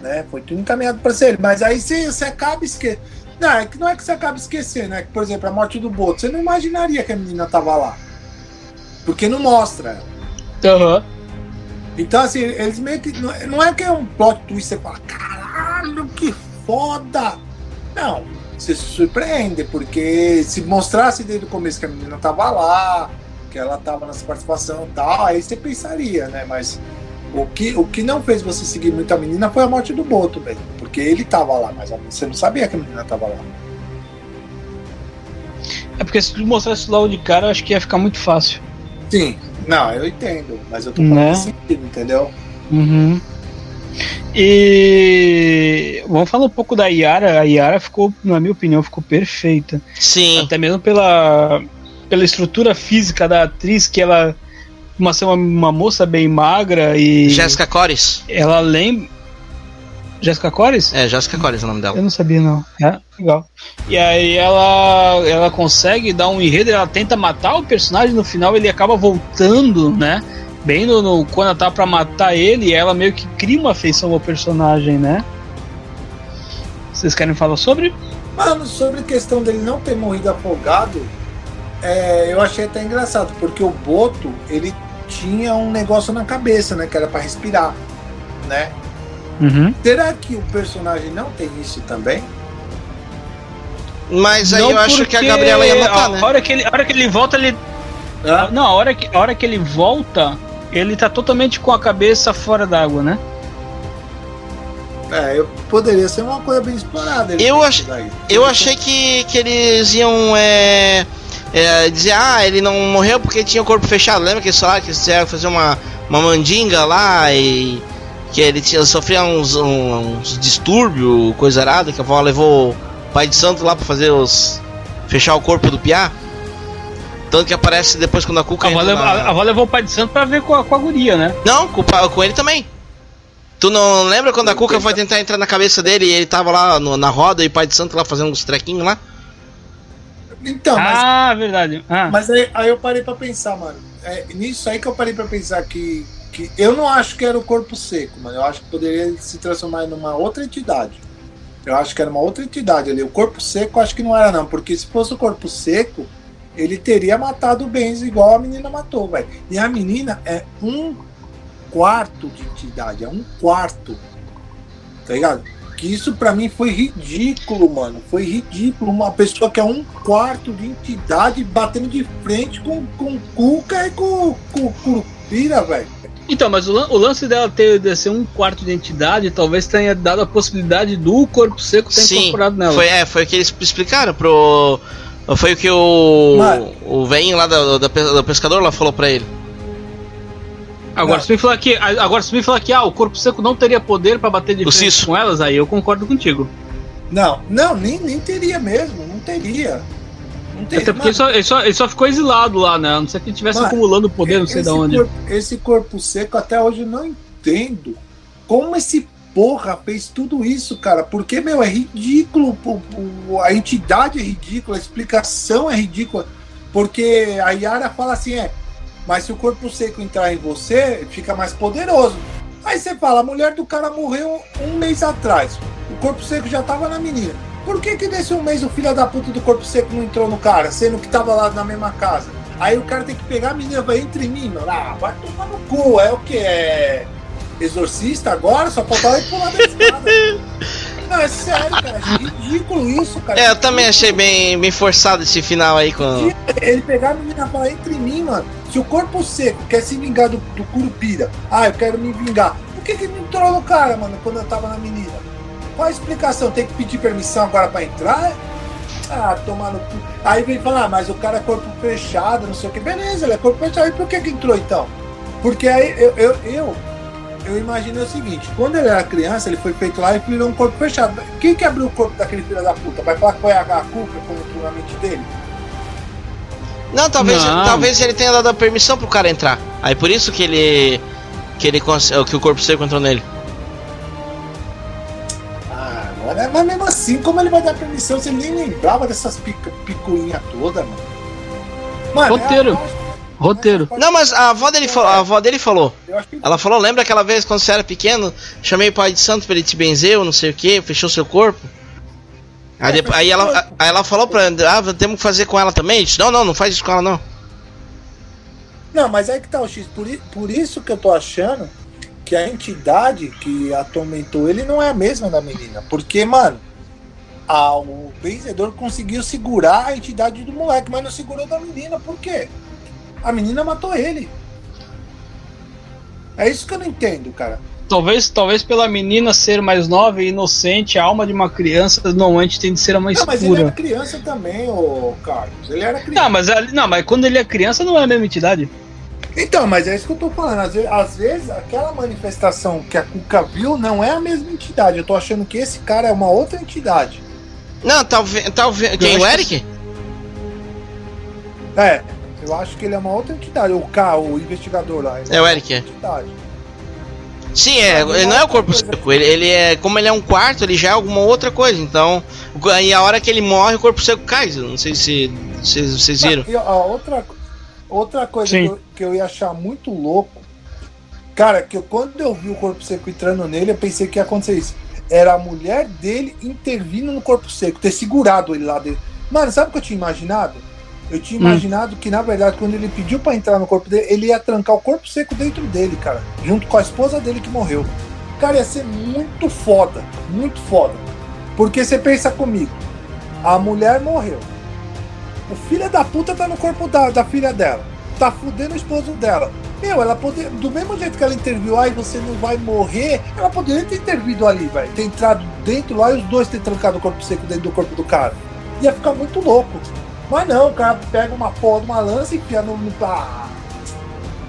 Né? Foi tudo encaminhado pra ser ele. Mas aí você acaba esquecendo. Não, é que não é que você acaba esquecendo, é que, por exemplo, a morte do Boto, você não imaginaria que a menina tava lá. Porque não mostra ela. Aham. Então, assim, eles meio que. Não não é que é um plot twist, você fala, caralho, que foda! Não, você se surpreende, porque se mostrasse desde o começo que a menina tava lá, que ela tava nessa participação e tal, aí você pensaria, né? Mas o que, o que não fez você seguir muito a menina foi a morte do Boto, velho. Porque ele tava lá, mas você não sabia que a menina tava lá. É porque se tu mostrasse logo de cara, eu acho que ia ficar muito fácil. Sim, não, eu entendo, mas eu tô falando Né? sentido, entendeu? Uhum. E vamos falar um pouco da Yara. A Yara ficou, na minha opinião, ficou perfeita. Sim. Até mesmo pela, pela estrutura física da atriz, que ela uma ser uma, uma moça bem magra e Jéssica Cores. ela lembra Jéssica Cores? É, Jéssica Cores é o nome dela. Eu não sabia não. É, legal. E aí ela ela consegue dar um enredo, ela tenta matar o personagem, no final ele acaba voltando, né? Bem no, no- quando ela tá pra matar ele, ela meio que cria uma afeição ao personagem, né? Vocês querem falar sobre? Mano, sobre a questão dele não ter morrido afogado, é, eu achei até engraçado, porque o Boto, ele tinha um negócio na cabeça, né? Que era pra respirar, né? Uhum. Será que o personagem não tem isso também? Mas aí Não eu acho que a Gabriela ia matar, a né? hora que ele, a hora que ele volta, ele Hã? não, a hora que a hora que ele volta, ele tá totalmente com a cabeça fora d'água, né? É, eu, poderia ser uma coisa bem explorada. Eu ach-. Eu achei que, que eles iam é, é, dizer, ah, ele não morreu porque tinha o corpo fechado. Lembra que eles falaram que quiseram fazer uma, uma mandinga lá e que ele tinha, sofria uns, um- uns distúrbios, coisa arada, que a avó levou o pai de santo lá pra fazer os. fechar o corpo do Piá. Tanto que aparece depois quando a Cuca A avó, levou, na- a avó levou o pai de santo pra ver com a, com a guria, né? Não, com, com ele também. Tu não lembra quando a Cuca foi tentar entrar na cabeça dele e ele tava lá no- na roda e o pai de santo lá fazendo uns trequinhos lá? Então, mas ah, verdade. Ah, Mas aí, aí eu parei pra pensar, mano. É nisso aí que eu parei pra pensar que, que. Eu não acho que era o corpo seco, mano. Eu acho que poderia se transformar numa outra entidade. Eu acho que era uma outra entidade ali. O corpo seco eu acho que não era, não. Porque se fosse o corpo seco, ele teria matado o Benz igual a menina matou, velho. E a menina é um quarto de entidade. É um quarto. Tá ligado? Que isso pra mim foi ridículo, mano. Foi ridículo. Uma pessoa que é um quarto de entidade batendo de frente com, com Cuca e com, com Curupira, velho. Então, mas o, o lance dela ter de ser um quarto de identidade talvez tenha dado a possibilidade do corpo seco ter Sim, incorporado nela. Foi, é, foi o que eles explicaram pro. Foi o que o. Mano. O velhinho lá da, da, do pescador lá falou pra ele. Agora, Não. se me falar que, agora, se me falar que ah, o corpo seco não teria poder pra bater de O frente com elas, aí eu concordo contigo. Não, não, nem, nem teria mesmo, não teria. Não tem, Até porque ele só, ele, só, ele só ficou exilado lá, né? A não ser que ele estivesse acumulando poder, não sei de onde. Corpo, esse corpo seco, até hoje eu não entendo como esse porra fez tudo isso, cara. Porque, meu, é ridículo. A entidade é ridícula, a explicação é ridícula. Porque a Yara fala assim: é, mas se o corpo seco entrar em você, fica mais poderoso. Aí você fala: a mulher do cara morreu um mês atrás. O corpo seco já tava na menina. Por que que nesse um mês o filho da puta do corpo seco não entrou no cara, sendo que tava lá na mesma casa? Aí o cara tem que pegar a menina, vai entre mim, mano. Ah, vai tomar no cu. É o que? É exorcista agora? Só faltava ir pular da escada. *laughs* Não, é sério, cara. É ridículo isso, cara. É, eu também achei bem, bem forçado esse final aí com. Ele pegar a menina e falar entre mim, mano. Se o corpo seco quer se vingar do, do Curupira, ah, eu quero me vingar. Por que, que ele entrou no cara, mano, quando eu tava na menina? Qual a explicação? Tem que pedir permissão agora pra entrar? Ah, tomar no cu. Aí vem falar, ah, mas o cara é corpo fechado, não sei o que. Beleza, ele é corpo fechado. E por que que entrou então? Porque aí eu, eu, eu, eu imaginei o seguinte: quando ele era criança, ele foi feito lá e virou um corpo fechado. Quem que abriu o corpo daquele filho da puta? Vai falar que foi a, a culpa entrou na mente dele? Não, talvez, não. talvez ele tenha dado a permissão pro cara entrar. Aí por isso que ele. que ele que o corpo seco entrou nele. né? Mas mesmo assim, como ele vai dar permissão se ele nem lembrava dessas pica, picuinhas todas, mano? mano Roteiro. É Roteiro. Não, mas a avó dele falou. A avó dele falou. Ela falou, lembra aquela vez quando você era pequeno? Chamei o pai de santo pra ele te benzer ou não sei o que, fechou seu corpo? Aí, depois, aí, ela, aí ela falou pra André, ah, temos que fazer com ela também? Disse, não, não, não faz isso com ela não. Não, mas aí que tá o X. Por, por isso que eu tô achando que a entidade que atormentou ele não é a mesma da menina. Porque, mano, a, o vencedor conseguiu segurar a entidade do moleque, mas não segurou da menina. Por quê? A menina matou ele. É isso que eu não entendo, cara. Talvez, talvez pela menina ser mais nova e inocente, a alma de uma criança normalmente tem de ser mais escura. Não, mas ele era criança também, ô Carlos. Ele era criança. Não, mas, não, mas quando ele é criança não é a mesma entidade. Então, mas é isso que eu tô falando. Às vezes, às vezes, aquela manifestação que a Cuca viu não é a mesma entidade. Eu tô achando que esse cara é uma outra entidade. Não, talvez. Talvez. Quem? O Eric? Que... É, eu acho que ele é uma outra entidade. O K, o investigador lá. É, o Eric, é. Sim, é, ele não é o corpo seco. Ele, ele é. Como ele é um quarto, ele já é alguma outra coisa. Então. E a hora que ele morre, o corpo seco cai. Não sei se vocês viram. E a outra, Outra coisa que eu, que eu, ia achar muito louco, cara, que eu, quando eu vi o corpo seco entrando nele, eu pensei que ia acontecer isso. Era a mulher dele intervindo no corpo seco, ter segurado ele lá dentro. Mano, sabe o que eu tinha imaginado? Eu tinha hum. imaginado que, na verdade, quando ele pediu para entrar no corpo dele, ele ia trancar o corpo seco dentro dele, cara. Junto com a esposa dele que morreu. Cara, ia ser muito foda. Muito foda. Porque você pensa comigo. A mulher morreu. O filho da puta tá no corpo da, da filha dela. Tá fudendo o esposo dela. Meu, ela poderia. Do mesmo jeito que ela interviu, ai, você não vai morrer, ela poderia ter intervido ali, velho. Ter entrado dentro lá e os dois ter trancado o corpo seco dentro do corpo do cara. Ia ficar muito louco. Mas não, o cara pega uma porra de uma lança e enfia no. no ah,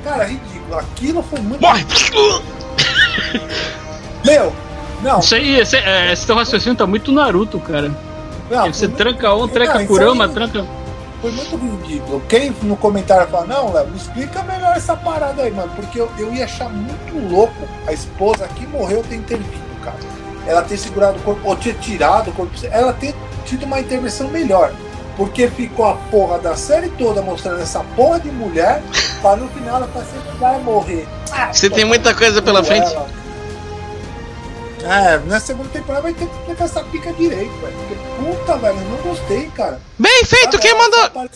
cara, ridículo. Aquilo foi muito. Morre! *laughs* Meu, não. Isso aí, esse, é, esse teu raciocínio tá muito Naruto, cara. Não, você tranca um, tranca Kurama, tranca foi muito ridículo. Quem no comentário fala, não, Léo, explica melhor essa parada aí, mano, porque eu, eu ia achar muito louco a esposa que morreu ter intervindo, cara. Ela ter segurado o corpo, ou ter tirado o corpo, ela ter tido uma intervenção melhor. Porque ficou a porra da série toda mostrando essa porra de mulher, para no final ela falar assim, vai morrer. Ah, Você tem muita coisa pela frente. Ela. É, na segunda temporada vai ter que explicar essa pica direito, velho. Porque, puta, velho, eu não gostei, cara. Bem feito, ah, quem mandou.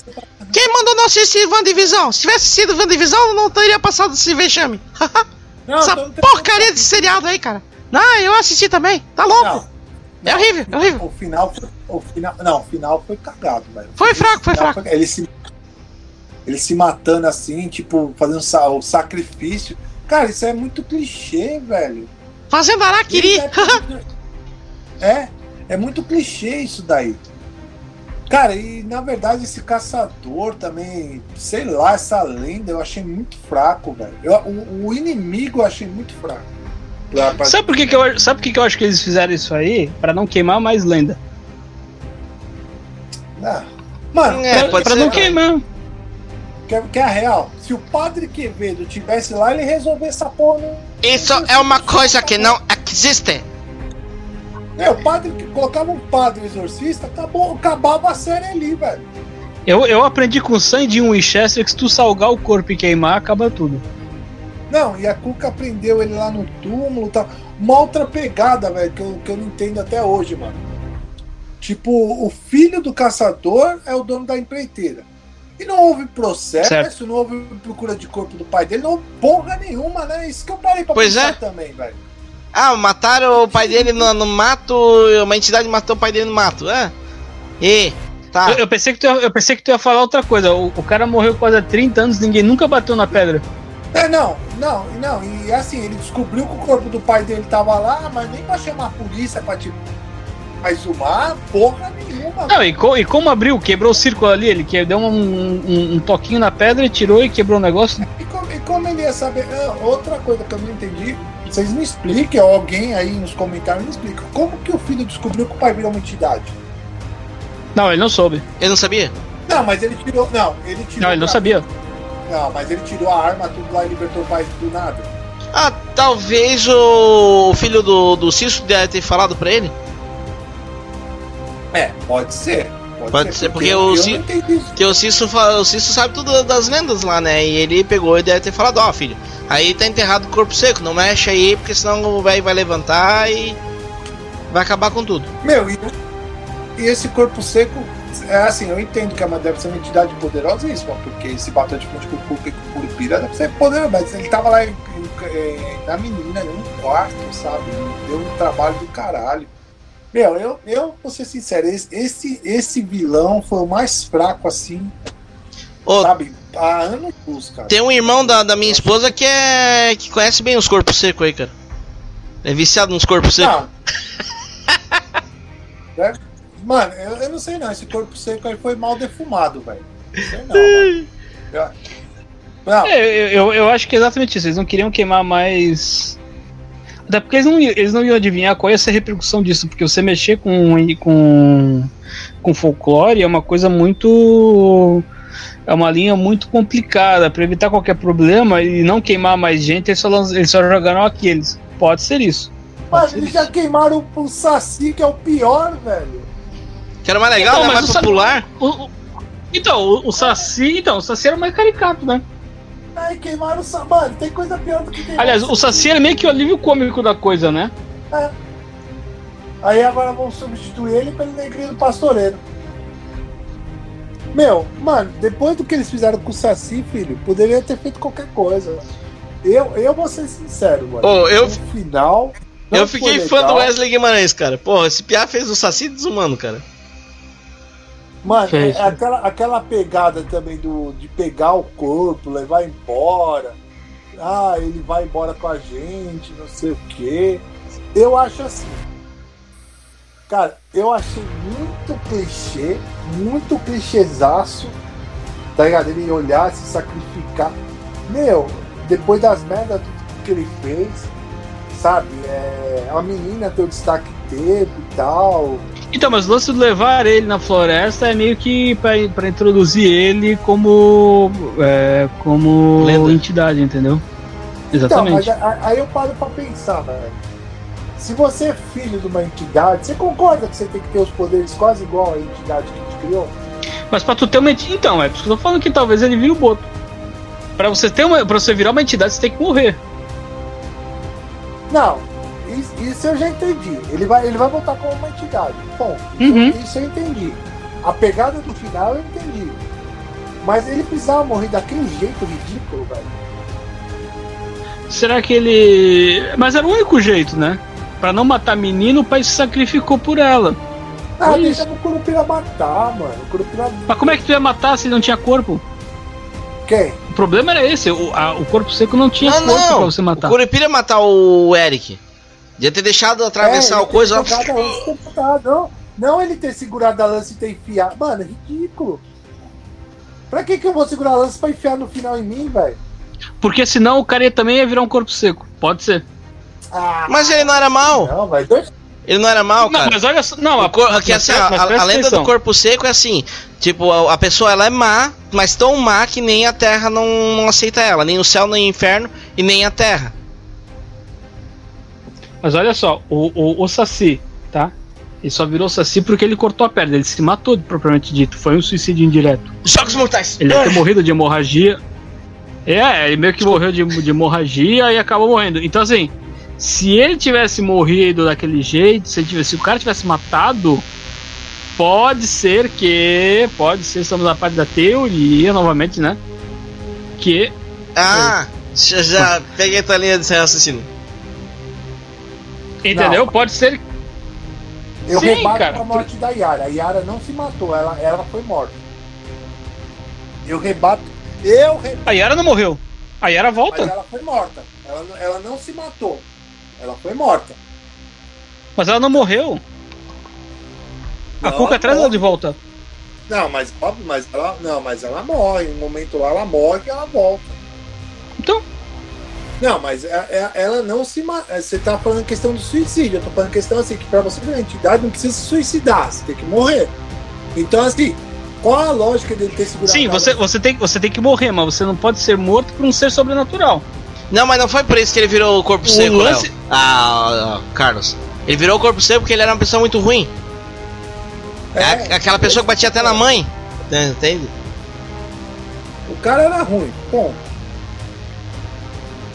Quem mandou não assistir Divisão? Se tivesse sido Divisão, não teria passado esse vexame. *laughs* não, essa porcaria de seriado aí, cara. Não, eu assisti também. Tá louco. Não, é horrível, é horrível. O final foi. O final, não, o final foi cagado, velho. Foi fraco, foi fraco. Foi, ele, se, ele se matando assim, tipo, fazendo o sacrifício. Cara, isso é muito clichê, velho. Fazendo araquiri. *laughs* é, é muito clichê isso daí. Cara, e na verdade esse caçador também, sei lá, essa lenda eu achei muito fraco, velho. O, o, inimigo eu achei muito fraco. Pra... Sabe por que, que eu sabe por que, que eu acho que eles fizeram isso aí? para não queimar mais lenda. Ah, Mano, É, pra, pra ser, não cara. queimar. quer, quer a real? Se o padre Quevedo tivesse lá, ele resolver essa porra. no- Isso é uma coisa que não existe. É, o padre que colocava um padre exorcista, acabou, acabava a série ali, velho. Eu, eu aprendi com o sangue de um Winchester que se tu salgar o corpo e queimar, acaba tudo. Não, e a Cuca prendeu ele lá no túmulo e tal. Uma outra pegada, velho, que eu, que eu não entendo até hoje, mano. Tipo, o filho do caçador é o dono da empreiteira. E não houve processo, Certo. não houve procura de corpo do pai dele, não houve porra nenhuma, né? Isso que eu parei pra Pois pensar é. também, velho. Ah, mataram o pai dele no, no mato, uma entidade matou o pai dele no mato. É. E, tá. Eu, eu pensei que tu ia, eu pensei que tu ia falar outra coisa. O, o cara morreu quase há 30 anos, ninguém nunca bateu na pedra. É, não, não, não. E assim, ele descobriu que o corpo do pai dele tava lá, mas nem pra chamar a polícia pra tipo. Mas exumar, porra nenhuma. Não, e, co- e como abriu? Quebrou o círculo ali, ele que deu um, um- um toquinho na pedra e tirou e quebrou o negócio. E como, e como ele ia saber? Ah, outra coisa que eu não entendi, vocês me expliquem, ou alguém aí nos comentários me explica, como que o filho descobriu que o pai virou uma entidade? Não, ele não soube. Eu não sabia? Não, mas ele tirou. Não, ele tirou. Não, ele não sabia. Não, mas ele tirou a arma, tudo lá e libertou o pai do nada. Ah, talvez o filho do, do Cício deve ter falado pra ele. É, pode ser. Pode ser, porque eu, o eu Ci- não entendi isso. Porque o o sabe tudo das lendas lá, né? E ele pegou e deve ter falado, ó filho, aí tá enterrado o corpo seco, não mexe aí, porque senão o velho vai levantar e vai acabar com tudo. Meu, e, e esse corpo seco, é assim, eu entendo que deve ser uma entidade poderosa isso, mano, porque esse batom de frente com o Curupira deve ser poderoso, mas ele tava lá em- em- na menina, num quarto, sabe? Deu um trabalho do caralho. Meu, eu, eu vou ser sincero, esse, esse, vilão foi o mais fraco, assim, Ô, sabe? Há anos luz, cara. tem um irmão da, da minha esposa que é. que conhece bem os corpos secos aí, cara. É viciado nos corpos secos. Não. *laughs* É, Mano, eu, eu não sei não. Esse corpo seco aí foi mal defumado, velho. Não sei não, mano. *laughs* Eu- Não, É, eu, eu, acho que é exatamente isso. Eles não queriam queimar mais. Até porque eles não, iam- eles não iam adivinhar qual ia ser a repercussão disso. Porque você mexer com, com, com folclore é uma coisa muito. É uma linha muito complicada. Para evitar qualquer problema e não queimar mais gente, eles só, eles só jogaram aqueles. Pode ser isso. Pode mas ser eles isso. já queimaram o Saci, que é o pior, velho. Que era mais legal, Então, né? mas Mais popular. O- o- então, o, o Saci. Então, o Saci era mais caricato, né? Ai, queimaram o Saci. Mano, tem coisa pior do que queimar Aliás, o Saci era meio que o alívio cômico da coisa, né? Aí agora vão substituir ele pelo negrinho pastoreiro. Meu, mano, depois do que eles fizeram com o Saci, filho, poderia ter feito qualquer coisa. Eu, eu vou ser sincero, mano. Ô, eu- No final. Eu fiquei fã do. Wesley Guimarães, cara. Porra, esse Piá fez o Saci desumano, cara. Mano, Fez. é aquela, aquela pegada também do, de pegar o corpo, levar embora. Ah, ele vai embora com a gente, não sei o quê. Eu acho assim. Cara, eu achei muito clichê, muito clichêzaço, tá ligado? Ele olhar, se sacrificar. Meu, depois das merdas que ele fez, sabe? É, a menina ter o destaque que teve e tal. Então, mas o lance de levar ele na floresta é meio que pra, pra introduzir ele como. é, como Lenda. entidade, entendeu? Então, Exatamente. mas a- aí eu paro pra pensar, velho. Se você é filho de uma entidade, você concorda que você tem que ter os poderes quase igual à entidade que te criou? Mas pra tu ter uma entidade. Então, é por isso que eu tô falando que talvez ele vire o boto. Pra você, ter uma, pra você virar uma entidade, você tem que morrer. Não, isso, eu já entendi. Ele vai, ele vai voltar como uma entidade. Bom, Uhum. isso eu entendi. A pegada do final eu entendi. Mas ele precisava morrer daquele jeito ridículo, velho. Será que ele. Mas era o único jeito, né? Pra não matar menino, o pai se sacrificou por ela. Ah, deixa o Curupira matar, mano. O Curupira. Mas como é que tu ia matar se não tinha corpo? Quem? O problema era esse, o, a- o corpo seco não tinha Não, corpo pra não. você O matar. Curupira ia matar o Eric. Devia ter deixado atravessar É, o coisa botado, Não, não ele ter segurado a lança e ter enfiado. Mano, é ridículo. Pra que, que eu vou segurar a lança pra enfiar no final em mim, velho? Porque senão o cara também ia virar um corpo seco. Pode ser. Ah, Mas ele não era mal. não, velho. Dois, Ele não era mal, cara. Não, mas olha só. Não, O cor- que, assim, a, mas a- a lenda do corpo seco é assim: tipo, a, a pessoa ela é má, mas tão má que nem a terra não, não aceita ela, nem o céu, nem o inferno e nem a terra. Mas olha só, o, o, o Saci, tá? Ele só virou Saci porque ele cortou a perna, ele se matou, propriamente dito. Foi um suicídio indireto. Jogos mortais! Ele deve ter morrido de hemorragia. É, ele meio que morreu de, de hemorragia e acabou morrendo. Então, assim, se ele tivesse morrido daquele jeito, se, tivesse, se o cara tivesse matado, pode ser que. Pode ser, estamos na parte da teoria novamente, né? Que. Ah, já, já peguei a tua linha de raciocínio. Entendeu? Pode ser. Eu Sim, rebato cara. a morte da Yara. A Yara não se matou, ela, ela foi morta. Eu rebato. Eu rebato, A Yara não morreu. A Yara mas volta. ela foi morta. Ela, não- ela não se matou. Ela foi morta. Mas ela não morreu. A Cuca traz ela de volta. Não, mas óbvio, mas ela. Não, mas ela morre. No momento lá ela morre e ela volta. Então, Não, mas é- é- ela não se mata. Você tá falando questão do suicídio. Eu tô falando questão assim, que pra você ver a entidade não precisa se suicidar, você tem que morrer. Então, assim, qual a lógica dele ter segurado sim, você, você, tem, você tem que morrer, mas você não pode ser morto por um ser sobrenatural. Não, mas não foi por isso que ele virou o corpo O seco, lance- Léo. Ah, ah, Carlos. Ele virou o corpo seco porque ele era uma pessoa muito ruim. É, É, aquela pessoa que batia até na mãe. Entende? O cara era ruim. Bom,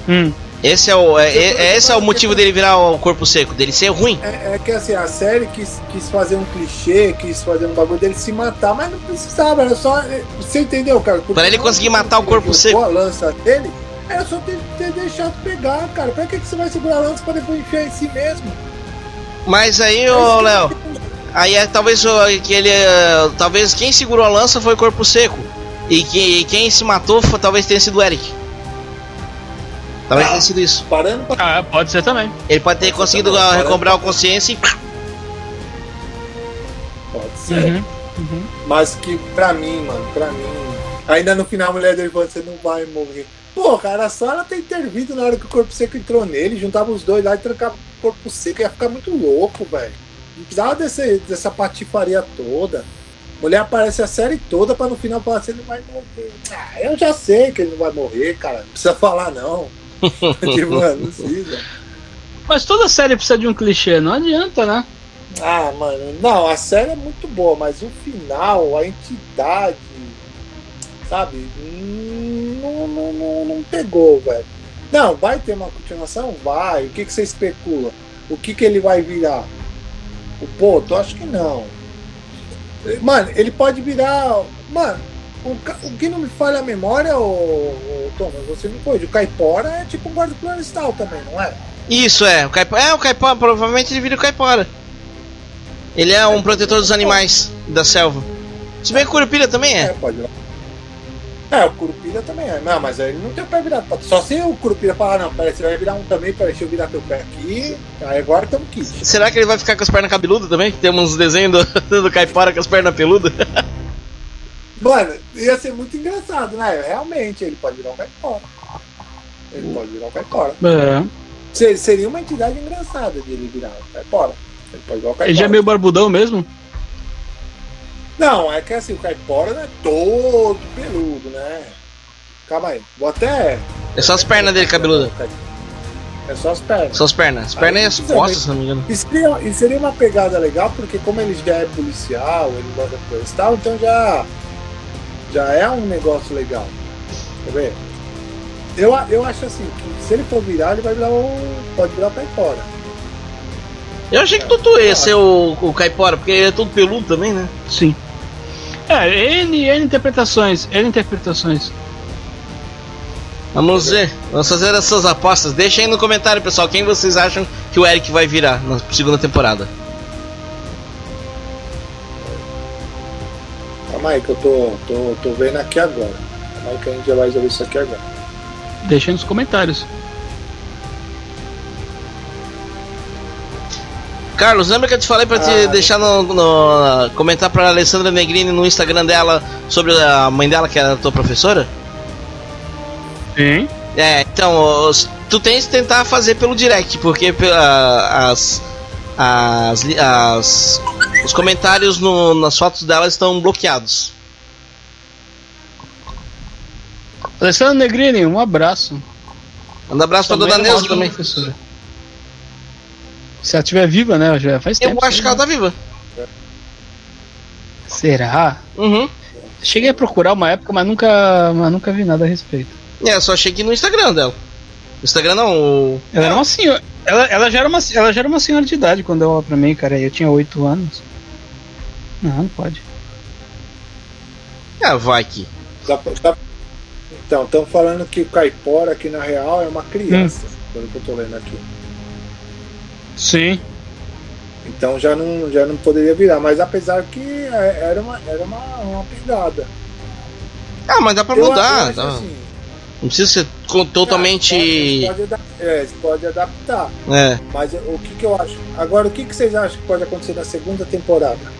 Hum. Esse é o, é, é- esse é o motivo dele virar o corpo seco, dele ser ruim. é, é que assim, a série quis, quis fazer um clichê, quis fazer um bagulho dele se matar, mas não precisava, era só. Você entendeu, cara? Porque Pra ele conseguir matar o corpo ele seco. a lança dele, era só ter, ter deixado pegar, cara. Pra que, que você vai segurar a lança pra depois enfiar em si mesmo? Mas aí, ô Léo, aí é talvez o- que ele. eh, Talvez quem segurou a lança foi o corpo seco. E que, quem se matou foi- talvez tenha sido o Eric. Talvez Ah. tenha sido isso. Parando pra Ah, pode ser também. Ele pode ter conseguido ah, recobrar a consciência e. pode ser. Uhum. Uhum. Mas que pra mim, mano, pra mim. Ainda no final a mulher dele falou: você não vai morrer. Pô, cara, só ela ter intervido na hora que o corpo seco entrou nele, juntava os dois lá e trancava o corpo seco, ia ficar muito louco, velho. Não precisava desse, dessa patifaria toda. Mulher aparece a série toda pra no final falar assim, ele vai morrer. Ah, eu já sei que ele não vai morrer, cara. Não precisa falar, não. *laughs* *laughs* tipo, mano, não precisa. Mas toda série precisa de um clichê, não adianta, né? Ah, mano, não, a série é muito boa, mas o final, a entidade, sabe, hum, não, não, não, não pegou, velho. Não, vai ter uma continuação? Vai. O que, que você especula? O que, que ele vai virar? O Poto? Acho que não. Mano, ele pode virar. Mano, o, o que não me falha a memória, o, Thomas, você me pôde. O Caipora é tipo um guarda florestal também, não é? Isso é, o Caipora. É, o Caipora, provavelmente ele vira o Caipora. Ele é um protetor dos animais da selva. Se bem que o Curupira também É, é. pode virar. É, o Curupira também é. Não, mas ele não tem o pé virado. Só se o Curupira falar, não, peraí, você vai virar um também, peraí, deixa eu virar teu pé aqui. Aí agora estamos kit. Será que ele vai ficar com as pernas cabeludas também? Tem uns desenhos do, *laughs* do Caipora com as pernas peludas. *laughs* Mano, ia ser muito engraçado, né? Realmente, ele pode virar um caipora. Ele pode virar um caipora. É. Se- Seria uma entidade engraçada de ele virar um caipora. Ele pode virar um caipora. Ele já é meio barbudão mesmo? Não, é que assim, o caipora não é todo peludo, né? Calma aí. Vou até. É só as pernas dele cabeludas. É só as pernas. Só as pernas. As pernas e as costas, se não me engano. E seria, e seria uma pegada legal, porque como ele já é policial, ele gosta de florestal, então já, já é um negócio legal. Quer ver? Eu, eu acho assim, que se ele for virar, ele vai virar o. pode virar fora. Eu achei que Tutu ia ser o, o Caipora, porque ele é todo peludo também, né? Sim. É, N, N interpretações. N interpretações. Vamos ver. Vamos fazer essas apostas. Deixa aí no comentário, pessoal, quem vocês acham que o Eric vai virar na segunda temporada. Calma aí que eu tô, tô, tô vendo aqui agora. Calma aí que a gente já vai resolver isso aqui agora. Deixa aí nos comentários. Carlos, lembra que eu te falei pra te Ah. deixar no, no- comentar pra Alessandra Negrini no Instagram dela sobre a mãe dela, que era a tua professora? Sim. É, então, os- tu tens que tentar fazer pelo direct, porque as, as, as os comentários no, nas fotos dela estão bloqueados. Alessandro Negrini, um abraço. Manda um abraço pra Dona Neuza também. Professora. Se ela estiver viva, né? Já faz tempo. Eu acho que ela tá viva. Será? Uhum. Cheguei a procurar uma época, mas nunca, mas nunca vi nada a respeito. É, só achei que no Instagram dela. No Instagram não. O... Ela era uma senhora. Ela, ela, já era uma, ela já era uma senhora de idade quando ela pra mim, cara. Eu tinha 8 anos. Não, não pode. É, vai que. Dá, dá... Então, estão falando que o caipora aqui na real é uma criança, hum. pelo que eu tô lendo aqui. Sim. Então já não, já não poderia virar, mas apesar que é, era uma, era uma, uma pegada. Ah, mas dá pra eu mudar. Tá. Assim, não precisa ser totalmente. Pode, pode, é, pode adaptar. É. Mas o que, que eu acho? Agora, o que, que vocês acham que pode acontecer na segunda temporada?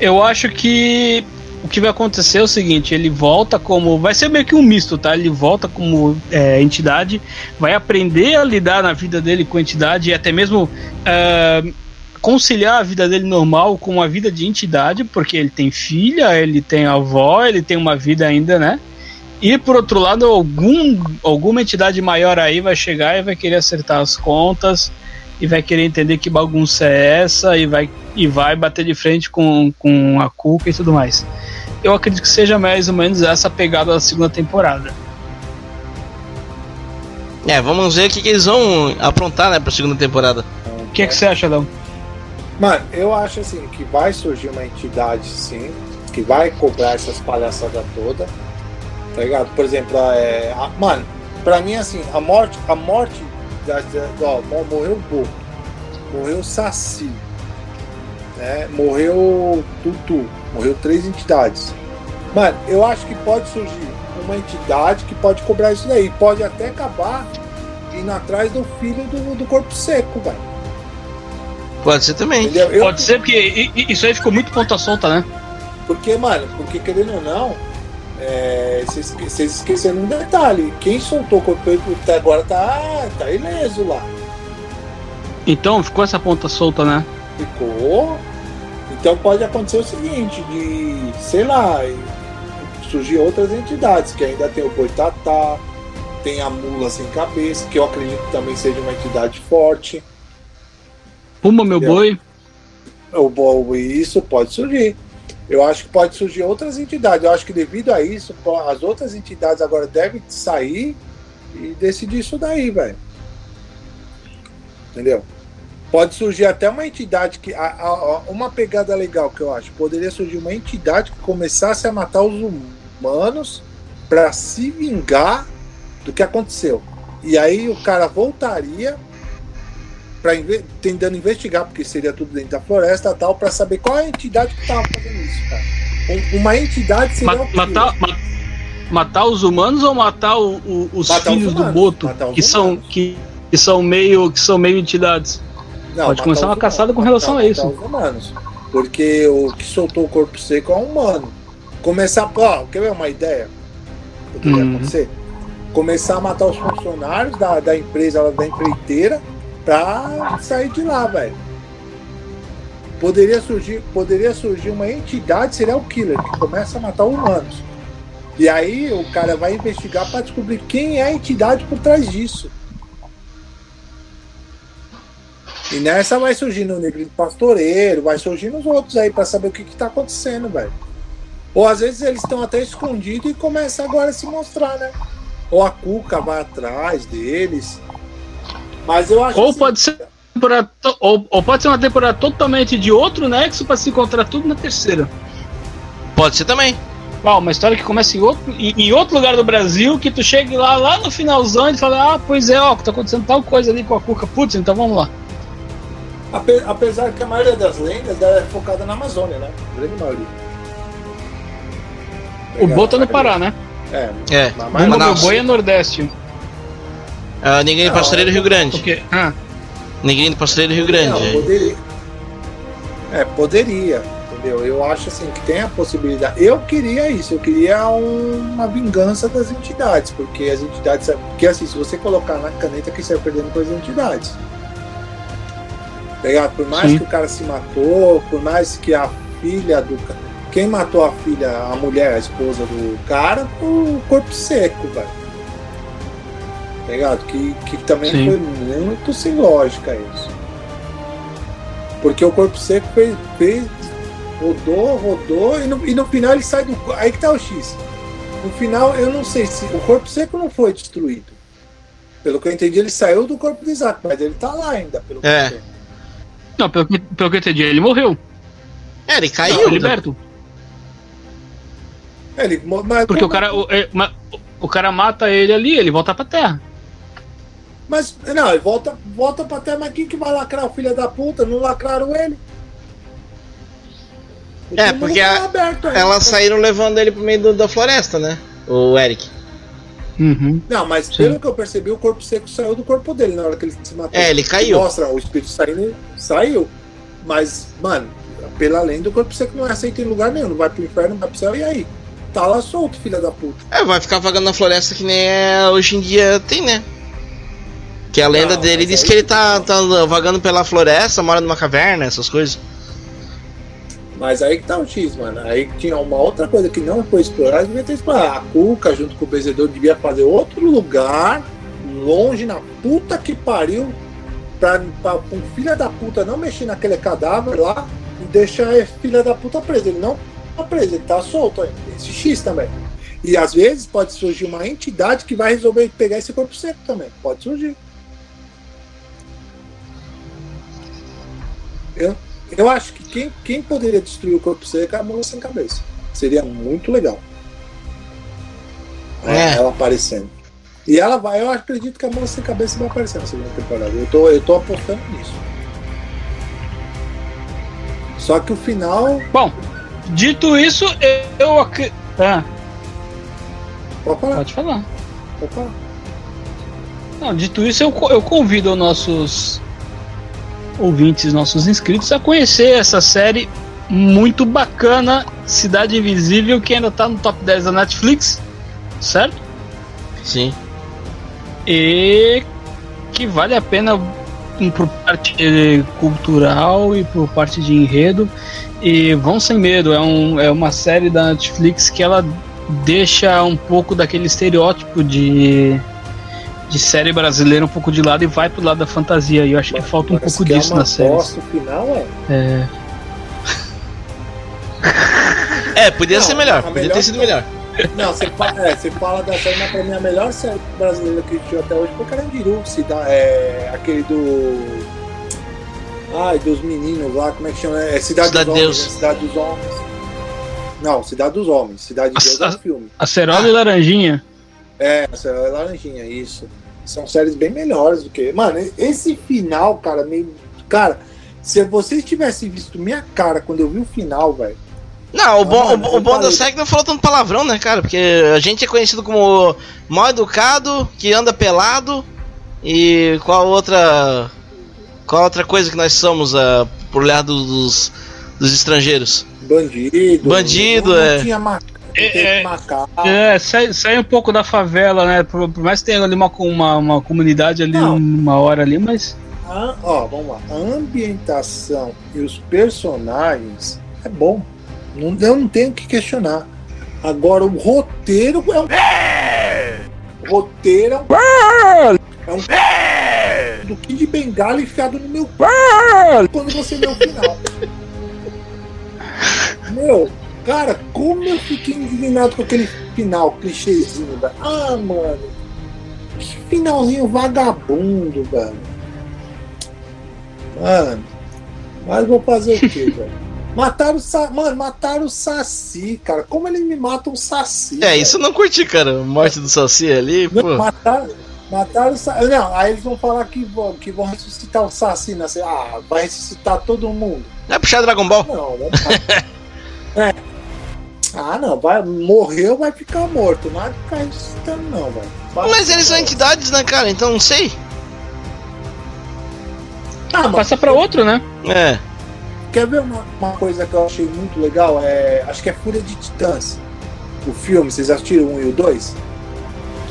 Eu acho que o que vai acontecer é o seguinte: ele volta como. Vai ser meio que um misto, tá? Ele volta como é, entidade, vai aprender a lidar na vida dele com a entidade e até mesmo é, conciliar a vida dele normal com uma vida de entidade, porque ele tem filha, ele tem avó, ele tem uma vida ainda, né? E por outro lado, algum, alguma entidade maior aí vai chegar e vai querer acertar as contas e vai querer entender que bagunça é essa e vai, e vai bater de frente com, com a Cuca e tudo mais. Eu acredito que seja mais ou menos essa pegada da segunda temporada. É, vamos ver o que, que eles vão aprontar né, pra segunda temporada. O que, é que você acha, Léo? Mano, eu acho assim que vai surgir uma entidade sim, que vai cobrar essas palhaçadas toda. Tá ligado? Por exemplo, é, a, mano, pra mim assim, a morte, a morte da, ó, morreu o Bo, morreu o Saci, né? Morreu Tutu, morreu três entidades. Mano, eu acho que pode surgir uma entidade que pode cobrar isso daí. Pode até acabar indo atrás do filho do, do corpo seco, velho. Pode ser também. Eu, pode ser, porque isso aí ficou muito ponta solta, né? Porque, mano, porque querendo ou não, é, vocês, esqueceram um detalhe. Quem soltou o corpo até agora tá, tá ileso lá. Então, ficou essa ponta solta, né? Ficou. Então pode acontecer o seguinte, de, sei lá, surgir outras entidades, que ainda tem o Boitatá, tem a Mula Sem Cabeça, que eu acredito que também seja uma entidade forte. Puma, meu boi. O boi, isso pode surgir eu acho que pode surgir outras entidades. Eu acho que devido a isso, as outras entidades agora devem sair e decidir isso daí, velho. Entendeu? Pode surgir até uma entidade que. A, a, uma pegada legal que eu acho. Poderia surgir uma entidade que começasse a matar os humanos para se vingar do que aconteceu. E aí o cara voltaria para tentando investigar, porque seria tudo dentro da floresta tal, para saber qual é a entidade que estava fazendo isso, cara. uma entidade seria Ma matar, ma matar os humanos ou matar o, o, os matar filhos os do Boto, que humanos. são que, que são meio que são meio entidades. Não, Pode começar uma caçada com relação matar, a isso. Os humanos, porque o que soltou o corpo seco é um humano. Começar, ó, quer ver uma ideia? Poderia hum. acontecer? Começar a matar os funcionários da, da empresa, da empreiteira, pra sair de lá, velho. Poderia surgir, poderia surgir uma entidade serial killer que começa a matar humanos. E aí o cara vai investigar para descobrir quem é a entidade por trás disso. E nessa vai surgindo o Negrinho Pastoreiro, vai surgindo os outros aí para saber o que, que tá acontecendo, velho. Ou às vezes eles estão até escondidos e começa agora a se mostrar, né? Ou a Cuca vai atrás deles. Mas eu acho Ou assim, pode ser ou, ou, pode ser uma temporada totalmente de outro nexo para se encontrar tudo na terceira. Pode ser também. Uau, uma história que começa em outro, em, em, outro lugar do Brasil, que tu chegue lá, lá no finalzão e fala, ah, pois é, ó, tá acontecendo tal coisa ali com a Cuca. Putz, então vamos lá. Ape, apesar que a maioria das lendas é focada na Amazônia, né? Grande maioria. O Boto é no Pará, né? É. É. Mas, mas, Boi é Nordeste. Uh, Ninguém Pastoreiro Rio Grande. Okay. Ah. Ninguém Pastoreiro Rio Grande. Não, poderia. É, poderia. Entendeu? Eu acho assim que tem a possibilidade. Eu queria isso, eu queria um, uma vingança das entidades, porque as entidades. Porque assim, se você colocar na caneta que você vai perdendo com as entidades. Tá? Por mais Sim. que o cara se matou, por mais que a filha do. Quem matou a filha, a mulher, a esposa do cara, o corpo seco, velho. Tá ligado? Que, que também Sim. foi muito sem lógica isso. Porque o corpo seco fez, fez rodou, rodou, e no, e no final ele sai do. Aí que tá o X. No final, eu não sei se. O corpo seco não foi destruído. Pelo que eu entendi, ele saiu do corpo do Isaac, mas ele tá lá ainda, pelo que É. eu sei. Não, pelo que, pelo que eu entendi, ele morreu. É, ele caiu. liberto. É, Ele, mas, Porque o cara, o, é, ma- o cara mata ele ali, ele volta pra terra. Mas, não, volta, volta pra terra, mas quem que vai lacrar o filho da puta? Não lacraram ele? O É, porque tá a-. Elas saíram levando ele pro meio do- da floresta, né? O Eric. Uhum. Não, mas Sim. pelo que eu percebi, o corpo seco saiu do corpo dele na hora que ele se matou. É, ele caiu. Mostra o espírito saindo, saiu. Mas, mano, pela lenda, o corpo seco não é aceito em lugar nenhum. Não vai pro inferno, não vai pro céu, e aí? Tá lá solto, filha da puta. É, vai ficar vagando na floresta que nem é hoje em dia tem, né? Que a lenda Não, dele diz aí- que ele tá, tá vagando pela floresta, mora numa caverna, essas coisas. Mas aí que tá o X, mano. Aí tinha uma outra coisa que não foi explorada, devia ter explorado. A Cuca, junto com o Bezedor, devia fazer outro lugar, longe na puta que pariu, pra, pra, um filho da puta não mexer naquele cadáver lá e deixar a filha da puta presa. Ele não tá preso, ele tá solto ainda. Esse X também. E às vezes pode surgir uma entidade que vai resolver pegar esse corpo seco também. Pode surgir. Eu, eu acho que quem, quem poderia destruir o corpo seco é a mula sem cabeça. Seria muito legal. É. Ela aparecendo. E ela vai, eu acredito que a mula sem cabeça vai aparecer na segunda temporada. Eu tô, eu tô apostando nisso. Só que o final. Bom, dito isso, eu. eu ah, Pode falar, pode falar. pode falar. Não, dito isso, eu, eu convido os nossos ouvintes, nossos inscritos, a conhecer essa série muito bacana, Cidade Invisível, que ainda tá no top 10 da Netflix, certo? Sim. E que vale a pena por parte eh, cultural e por parte de enredo. E vão sem medo, é, um, é uma série da Netflix que ela deixa um pouco daquele estereótipo de, de série brasileira um pouco de lado e vai pro lado da fantasia. E eu acho que falta um pouco que é disso uma na série. O final é. É, É, podia Não, ser melhor, a podia melhor- ter sido melhor. Não, você fala, é, você fala da série, mas pra mim a melhor série brasileira que existiu até hoje foi Carandiru, cida, é, aquele do. Ai, dos meninos lá, como é que chama? É Cidade, Cidade dos Deus. Homens. né? Cidade dos Homens. Não, Cidade dos Homens. Cidade de Deus é um filme. Acerola e Laranjinha. É, essa é Laranjinha, isso. São séries bem melhores do que. Mano, esse final, cara, meio. Cara, se vocês tivessem visto minha cara quando eu vi o final, velho. Não, o bom, mano, o, o bom da que não falou tanto palavrão, né, cara? Porque a gente é conhecido como mal educado, que anda pelado. E qual outra. Qual outra coisa que nós somos uh, por olhar dos, dos estrangeiros? Bandido. Bandido, não, não é. Tinha ma... É, é. É, sai, sai um pouco da favela, né? Por, por mais que tenha ali uma, uma, uma comunidade ali, Não. uma hora ali, mas. A, ó, vamos lá. A ambientação e os personagens é bom. Não, eu não tenho o que questionar. Agora, o roteiro é um. O roteiro é um. É um. Do Kid Bengala enfiado no meu. Quando você vê o final. Meu, cara, como eu fiquei indignado com aquele final, clichêzinho, velho. Ah, mano. Que finalzinho vagabundo, velho. Mano, mas vou fazer o quê, *laughs* velho? Mataram o Sa... Mano, mataram o Saci, cara. Como eles me matam o Saci? É, isso eu não curti, cara. A morte do Saci ali, Não, pô. mataram, mataram o Saci. Não, aí eles vão falar que vão, que vão ressuscitar o Saci, né? Ah, vai ressuscitar todo mundo. Vai puxar Dragon Ball? Não, não vai. é. *laughs* Ah, não, vai, morreu, vai ficar morto. Não vai ficar ressuscitando, não, velho. Vai- Mas eles são entidades, né, cara? Então não sei. Ah, mas Passa pra outro, né? É. Quer ver uma, uma coisa que eu achei muito legal? É, acho que é Fúria de Titãs. O filme, vocês assistiram o 1 e o 2?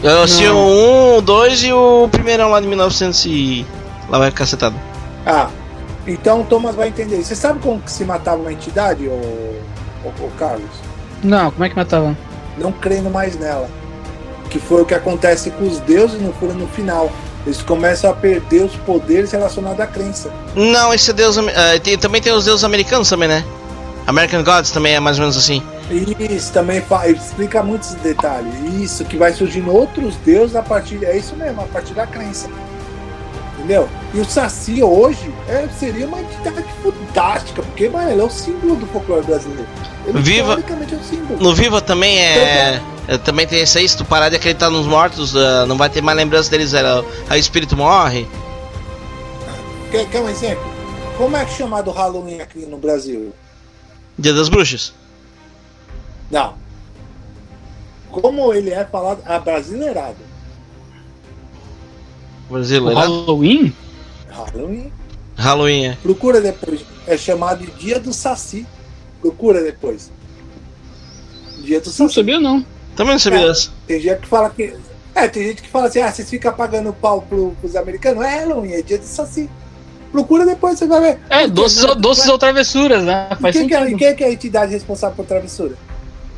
Eu assisti o 1, o 2 e o primeirão lá de 1900 e... Lá vai cacetada. Ah, Então o Thomas vai entender. Você sabe como que se matava uma entidade, ô, ô, ô Carlos? Não, como é que matava? Não crendo mais nela. Que foi o que acontece com os deuses no, no final. Eles começam a perder os poderes relacionados à crença. Não, esse é Deus. Uh, tem, também tem os deuses americanos também, né? American Gods também é mais ou menos assim. Isso, também explica muitos detalhes. Isso, que vai surgindo outros deuses a partir. É isso mesmo, a partir da crença. Entendeu? E o Saci hoje é, seria uma entidade fantástica, porque mano, ele é o símbolo do folclore brasileiro. Ele Viva, é o símbolo. No Viva também é. é também tem isso aí, se tu parar de acreditar nos mortos, uh, não vai ter mais lembrança deles, era, aí o espírito morre. Quer, quer um exemplo? Como é que é chamado Halloween aqui no Brasil? Dia das Bruxas? Não. Como ele é falado abrasileirado. Brasileirado? Halloween? Halloween. Halloween, é. Procura depois. É chamado de Dia do Saci. Procura depois. Dia do Saci. Não sabia, não. Também não sabia é, Tem gente que fala que. É, tem gente que fala assim, ah, vocês ficam pagando pau pro, pros americanos. É Halloween, é dia do Saci. Procura depois, você vai ver. É, doces, ou, doces ou travessuras, né? Faz quem, que é, quem é, que é a entidade responsável por travessura?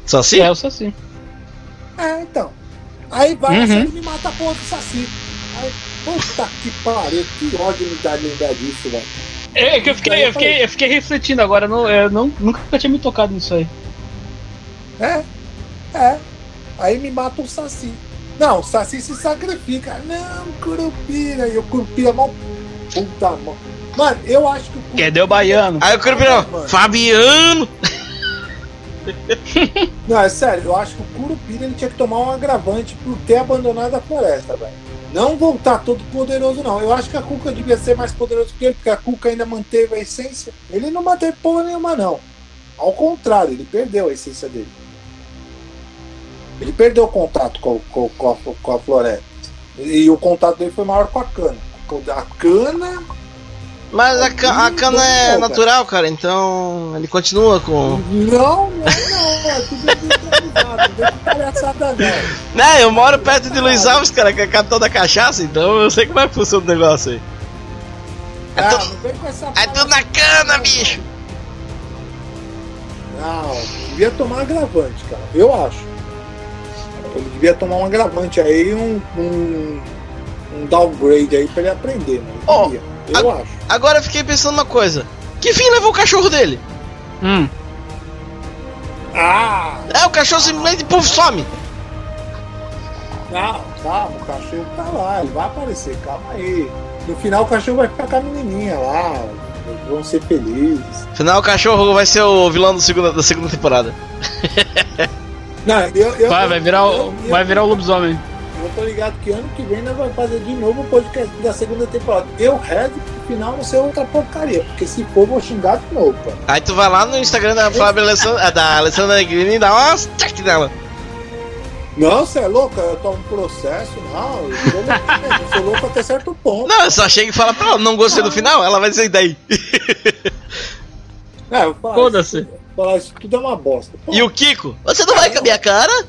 Saci? É o Saci. É, então. Aí vai, uhum. e me mata a porra do Saci. Aí, puta que pariu, que ódio me dá de lembrar disso, velho. É, é que eu fiquei, eu fiquei, eu fiquei refletindo agora, não, eu não, nunca tinha me tocado nisso aí. É, é. Aí me mata o Saci. Não, o Saci se sacrifica. Não, Curupira. E o Curupira mal Puta, mano. Mano, eu acho que o. Quer deu baiano. Aí o Curupira, Fabiano! Não, é sério, eu acho que o Curupira ele tinha que tomar um agravante por ter abandonado a floresta, velho. Não voltar todo poderoso, não. Eu acho que a Cuca devia ser mais poderoso que ele, porque a Cuca ainda manteve a essência. Ele não manteve porra nenhuma, não. Ao contrário, ele perdeu a essência dele. Ele perdeu o contato com, com, com, a, com a floresta. E o contato dele foi maior com a cana. A cana. Mas a, ca a cana é natural, cara, então ele continua com. Não, não, não, é tudo industrializado, não palhaçada não. Né, eu moro perto de Luiz Alves, cara, que é capitão da cachaça, então eu sei como é que funciona o negócio aí. É, ah, tu... é tudo na cana, bicho! Não, devia tomar agravante, cara, eu acho. Ele devia tomar um agravante aí, um, um um downgrade aí pra ele aprender, mano. Oh, eu acho. Agora eu fiquei pensando uma coisa. Que fim levou o cachorro dele? Hum. Ah! É, o cachorro simplesmente puf, some. Não, calma, o cachorro tá lá, ele vai aparecer, calma aí. No final o cachorro vai ficar com a menininha lá, vão ser felizes. No final o cachorro vai ser o vilão do segunda, da segunda temporada. *laughs* Não, eu, eu, vai, vai virar, o, vai virar o lobisomem. Eu tô ligado que ano que vem nós vamos fazer de novo o podcast da segunda temporada. Eu rezo que no final não ser outra porcaria, porque se for, vou xingar de novo, cara. Aí tu vai lá no Instagram da Flávia Alessandra, da Alessandra Negrini e dá umas check nela. Não, você é louco, eu tô um processo, não, eu sou louco, eu sou louco até certo ponto. Não, eu só chego e falo pra ela, não gostei do final, ela vai dizer daí. É, Foda-se. Falar isso tudo é uma bosta. Pô, e o Kiko? Você não vai com a minha cara?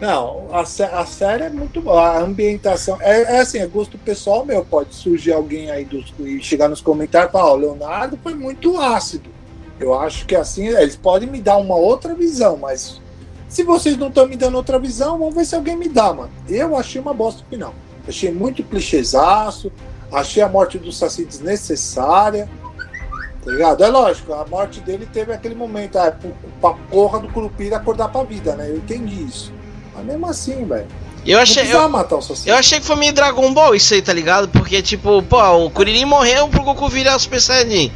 Não, a, a série é muito boa. A ambientação. É, é, assim, é gosto pessoal meu. Pode surgir alguém aí dos, e chegar nos comentários e falar: Ó, Leonardo foi muito ácido. Eu acho que assim, eles podem me dar uma outra visão, mas se vocês não estão me dando outra visão, vamos ver se alguém me dá, mano. Eu achei uma bosta no final. Achei muito clichêzaço. Achei a morte do Saci desnecessária. Tá ligado? É lógico, a morte dele teve aquele momento, ah, pra porra do Curupira acordar pra vida, né? Eu entendi isso. Mas mesmo assim, velho. Eu achei, eu, matar o eu achei que foi meio Dragon Ball isso aí, tá ligado? Porque, tipo, pô, o Kuririn morreu pro Goku virar Super Saiyajin.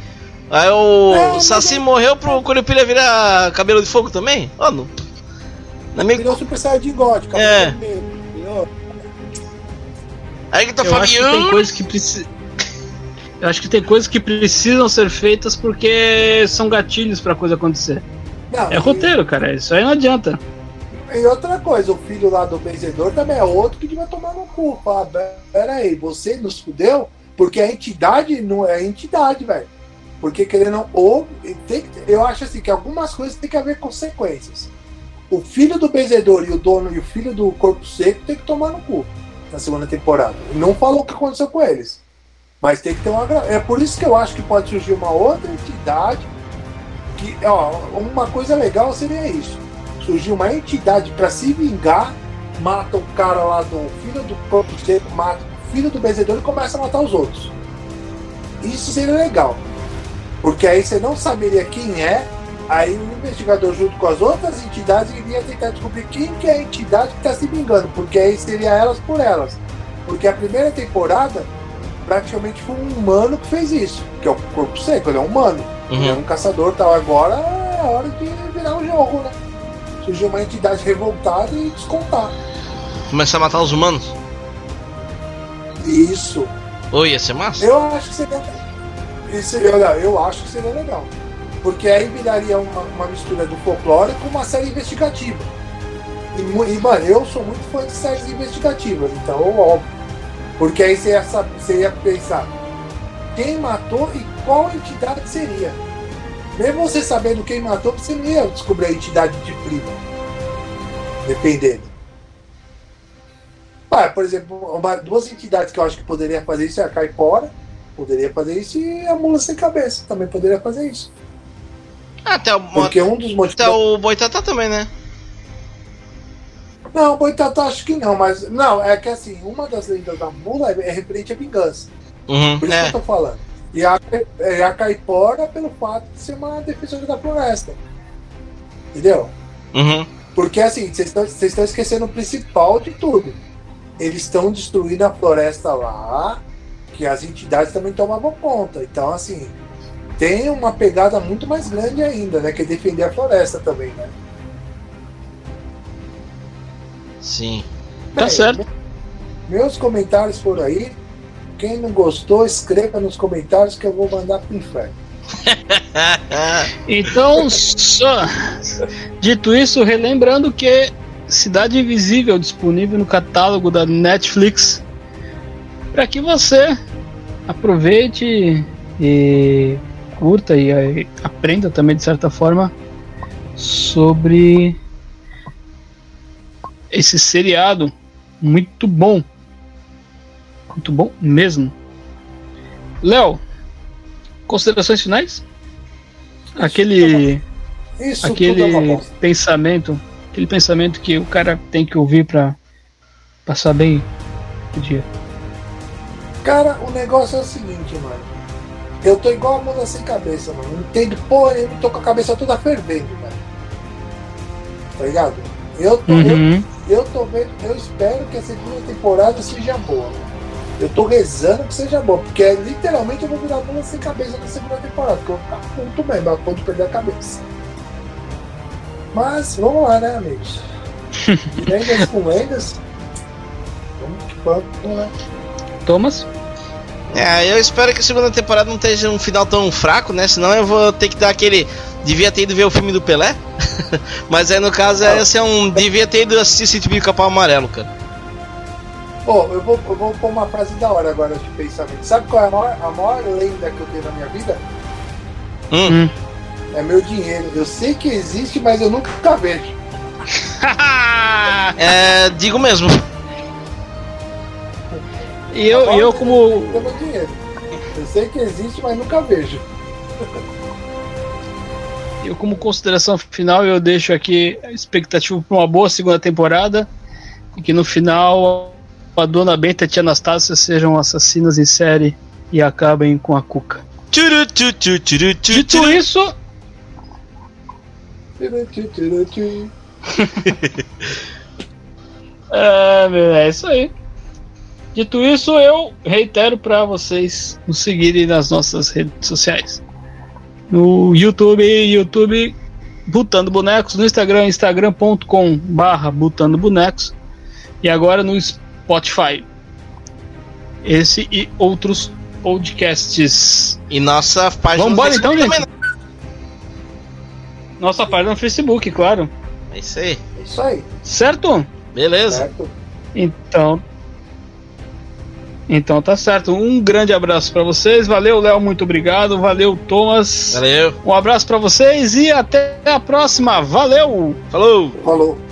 Aí o, é, Saci é... morreu pro Curupira virar cabelo de fogo também? Não. Na minha... Virou Super Saiyajin God, cabelo é. vermelho. Aí que tá falando. Tem coisas que precisam. Eu acho que tem coisas que precisam ser feitas porque são gatilhos pra coisa acontecer. Não, é e... roteiro, cara. Isso aí não adianta. E outra coisa, o filho lá do benzedor também é outro que devia tomar no cu. Falar, pera aí, você nos fudeu? Porque a entidade não é a entidade, velho. Porque querendo ou tem, eu acho assim que algumas coisas tem que haver consequências. O filho do benzedor e o dono e o filho do corpo seco tem que tomar no cu na segunda temporada. Não falou o que aconteceu com eles. Mas tem que ter uma. É por isso que eu acho que pode surgir uma outra entidade. Que, ó, uma coisa legal seria isso. Surgir uma entidade para se vingar, mata o cara lá do filho do corpo seco, mata o filho do benzedor e começa a matar os outros. Isso seria legal. Porque aí você não saberia quem é, aí o investigador junto com as outras entidades iria tentar descobrir quem que é a entidade que está se vingando, porque aí seria elas por elas. Porque a primeira temporada praticamente foi um humano que fez isso, que é o corpo seco, ele é um humano. Uhum. Ele é um caçador tal. Agora é a hora de virar um jogo, né? Surgiu uma entidade revoltada e descontar. Começar a matar os humanos. Isso. Oi, ia ser massa? Eu acho que seria. Isso, eu, eu acho que seria legal. Porque aí viraria uma, uma mistura do folclore com uma série investigativa. E, e, mano, eu sou muito fã de séries investigativas, então óbvio. Porque aí você ia, você ia pensar quem matou e qual entidade seria. Mesmo você sabendo quem matou, você não ia descobrir a entidade de prima. Dependendo. Ah, por exemplo, uma- duas entidades que eu acho que poderia fazer isso é a Caipora, poderia fazer isso, e a Mula Sem Cabeça também poderia fazer isso. Ah, até o, Porque um dos motivos. até o Boitatá também, né? Não, Boitatá acho que não, mas. Não, é que assim, uma das lendas da Mula é referente à vingança. Uhum, Por isso que é. eu tô falando. E a, é a Caipora pelo fato de ser uma defensora da floresta. Entendeu? Uhum. Porque assim, vocês estão- esquecendo o principal de tudo. Eles estão destruindo a floresta lá, que as entidades também tomavam conta. Então, assim, tem uma pegada muito mais grande ainda, né? Que é defender a floresta também, né? Sim. Tá Bem, certo. me- Meus comentários por aí. Quem não gostou, escreva nos comentários que eu vou mandar pro inferno. *laughs* Então, só. Dito isso, relembrando que Cidade Invisível disponível no catálogo da Netflix para que você aproveite e curta e eh, aprenda também de certa forma sobre esse seriado muito bom. Muito bom mesmo. Léo, considerações finais? Aquele Isso tudo é uma aquele bosta. pensamento, aquele pensamento que o cara tem que ouvir pra passar bem o dia. Cara, o negócio é o seguinte, mano. Eu tô igual a mula sem cabeça, mano. Não entendo porra nenhuma, tô com a cabeça toda fervendo, velho. Tá ligado? Eu tô, eu, Uhum. eu tô vendo, eu espero que a segunda temporada seja boa. Eu tô rezando que seja boa, porque é, literalmente eu vou virar mula sem cabeça na segunda temporada, porque eu vou ficar puto mesmo, a ponto de perder a cabeça. Mas vamos lá, né, amigos? *laughs* Lendas com lendas. Vamos que vamos, né? Thomas? É, eu espero que a segunda temporada não esteja um final tão fraco, né? Senão eu vou ter que dar aquele. Devia ter ido ver o filme do Pelé. *laughs* Mas aí no caso é esse é um. Devia ter ido assistir Sítio Pica Capão Amarelo, cara. Pô, eu vou, eu vou pôr uma frase da hora agora de pensamento. Sabe qual é a maior, a maior lenda que eu tenho na minha vida? Hum. Hum. É meu dinheiro. Eu sei que existe, mas eu nunca vejo. *laughs* É, digo mesmo. e eu, eu como É meu dinheiro. Eu sei que existe, mas nunca vejo. eu como consideração final eu deixo aqui a expectativa para uma boa segunda temporada e que no final a Dona Benta e a Tia Anastácia sejam assassinas em série e acabem com a Cuca. Tchuru, tchu, tchu, tchuru, tchu, Dito tchuru. isso. *laughs* É, meu, é isso aí. Dito isso, eu reitero para vocês nos seguirem nas nossas redes sociais. No YouTube, YouTube Butando Bonecos, no Instagram, instagram.com barra Butando Bonecos e agora no Spotify. Esse e outros podcasts. E nossa página Vambora, no então, Facebook gente. também, né? Nossa página no Facebook, claro. É isso aí. É isso aí, Certo? Beleza. certo? Então. Então tá certo. Um grande abraço para vocês. Valeu, Léo, muito obrigado. Valeu, Thomas. Valeu. Um abraço para vocês e até a próxima. Valeu! Falou. Falou.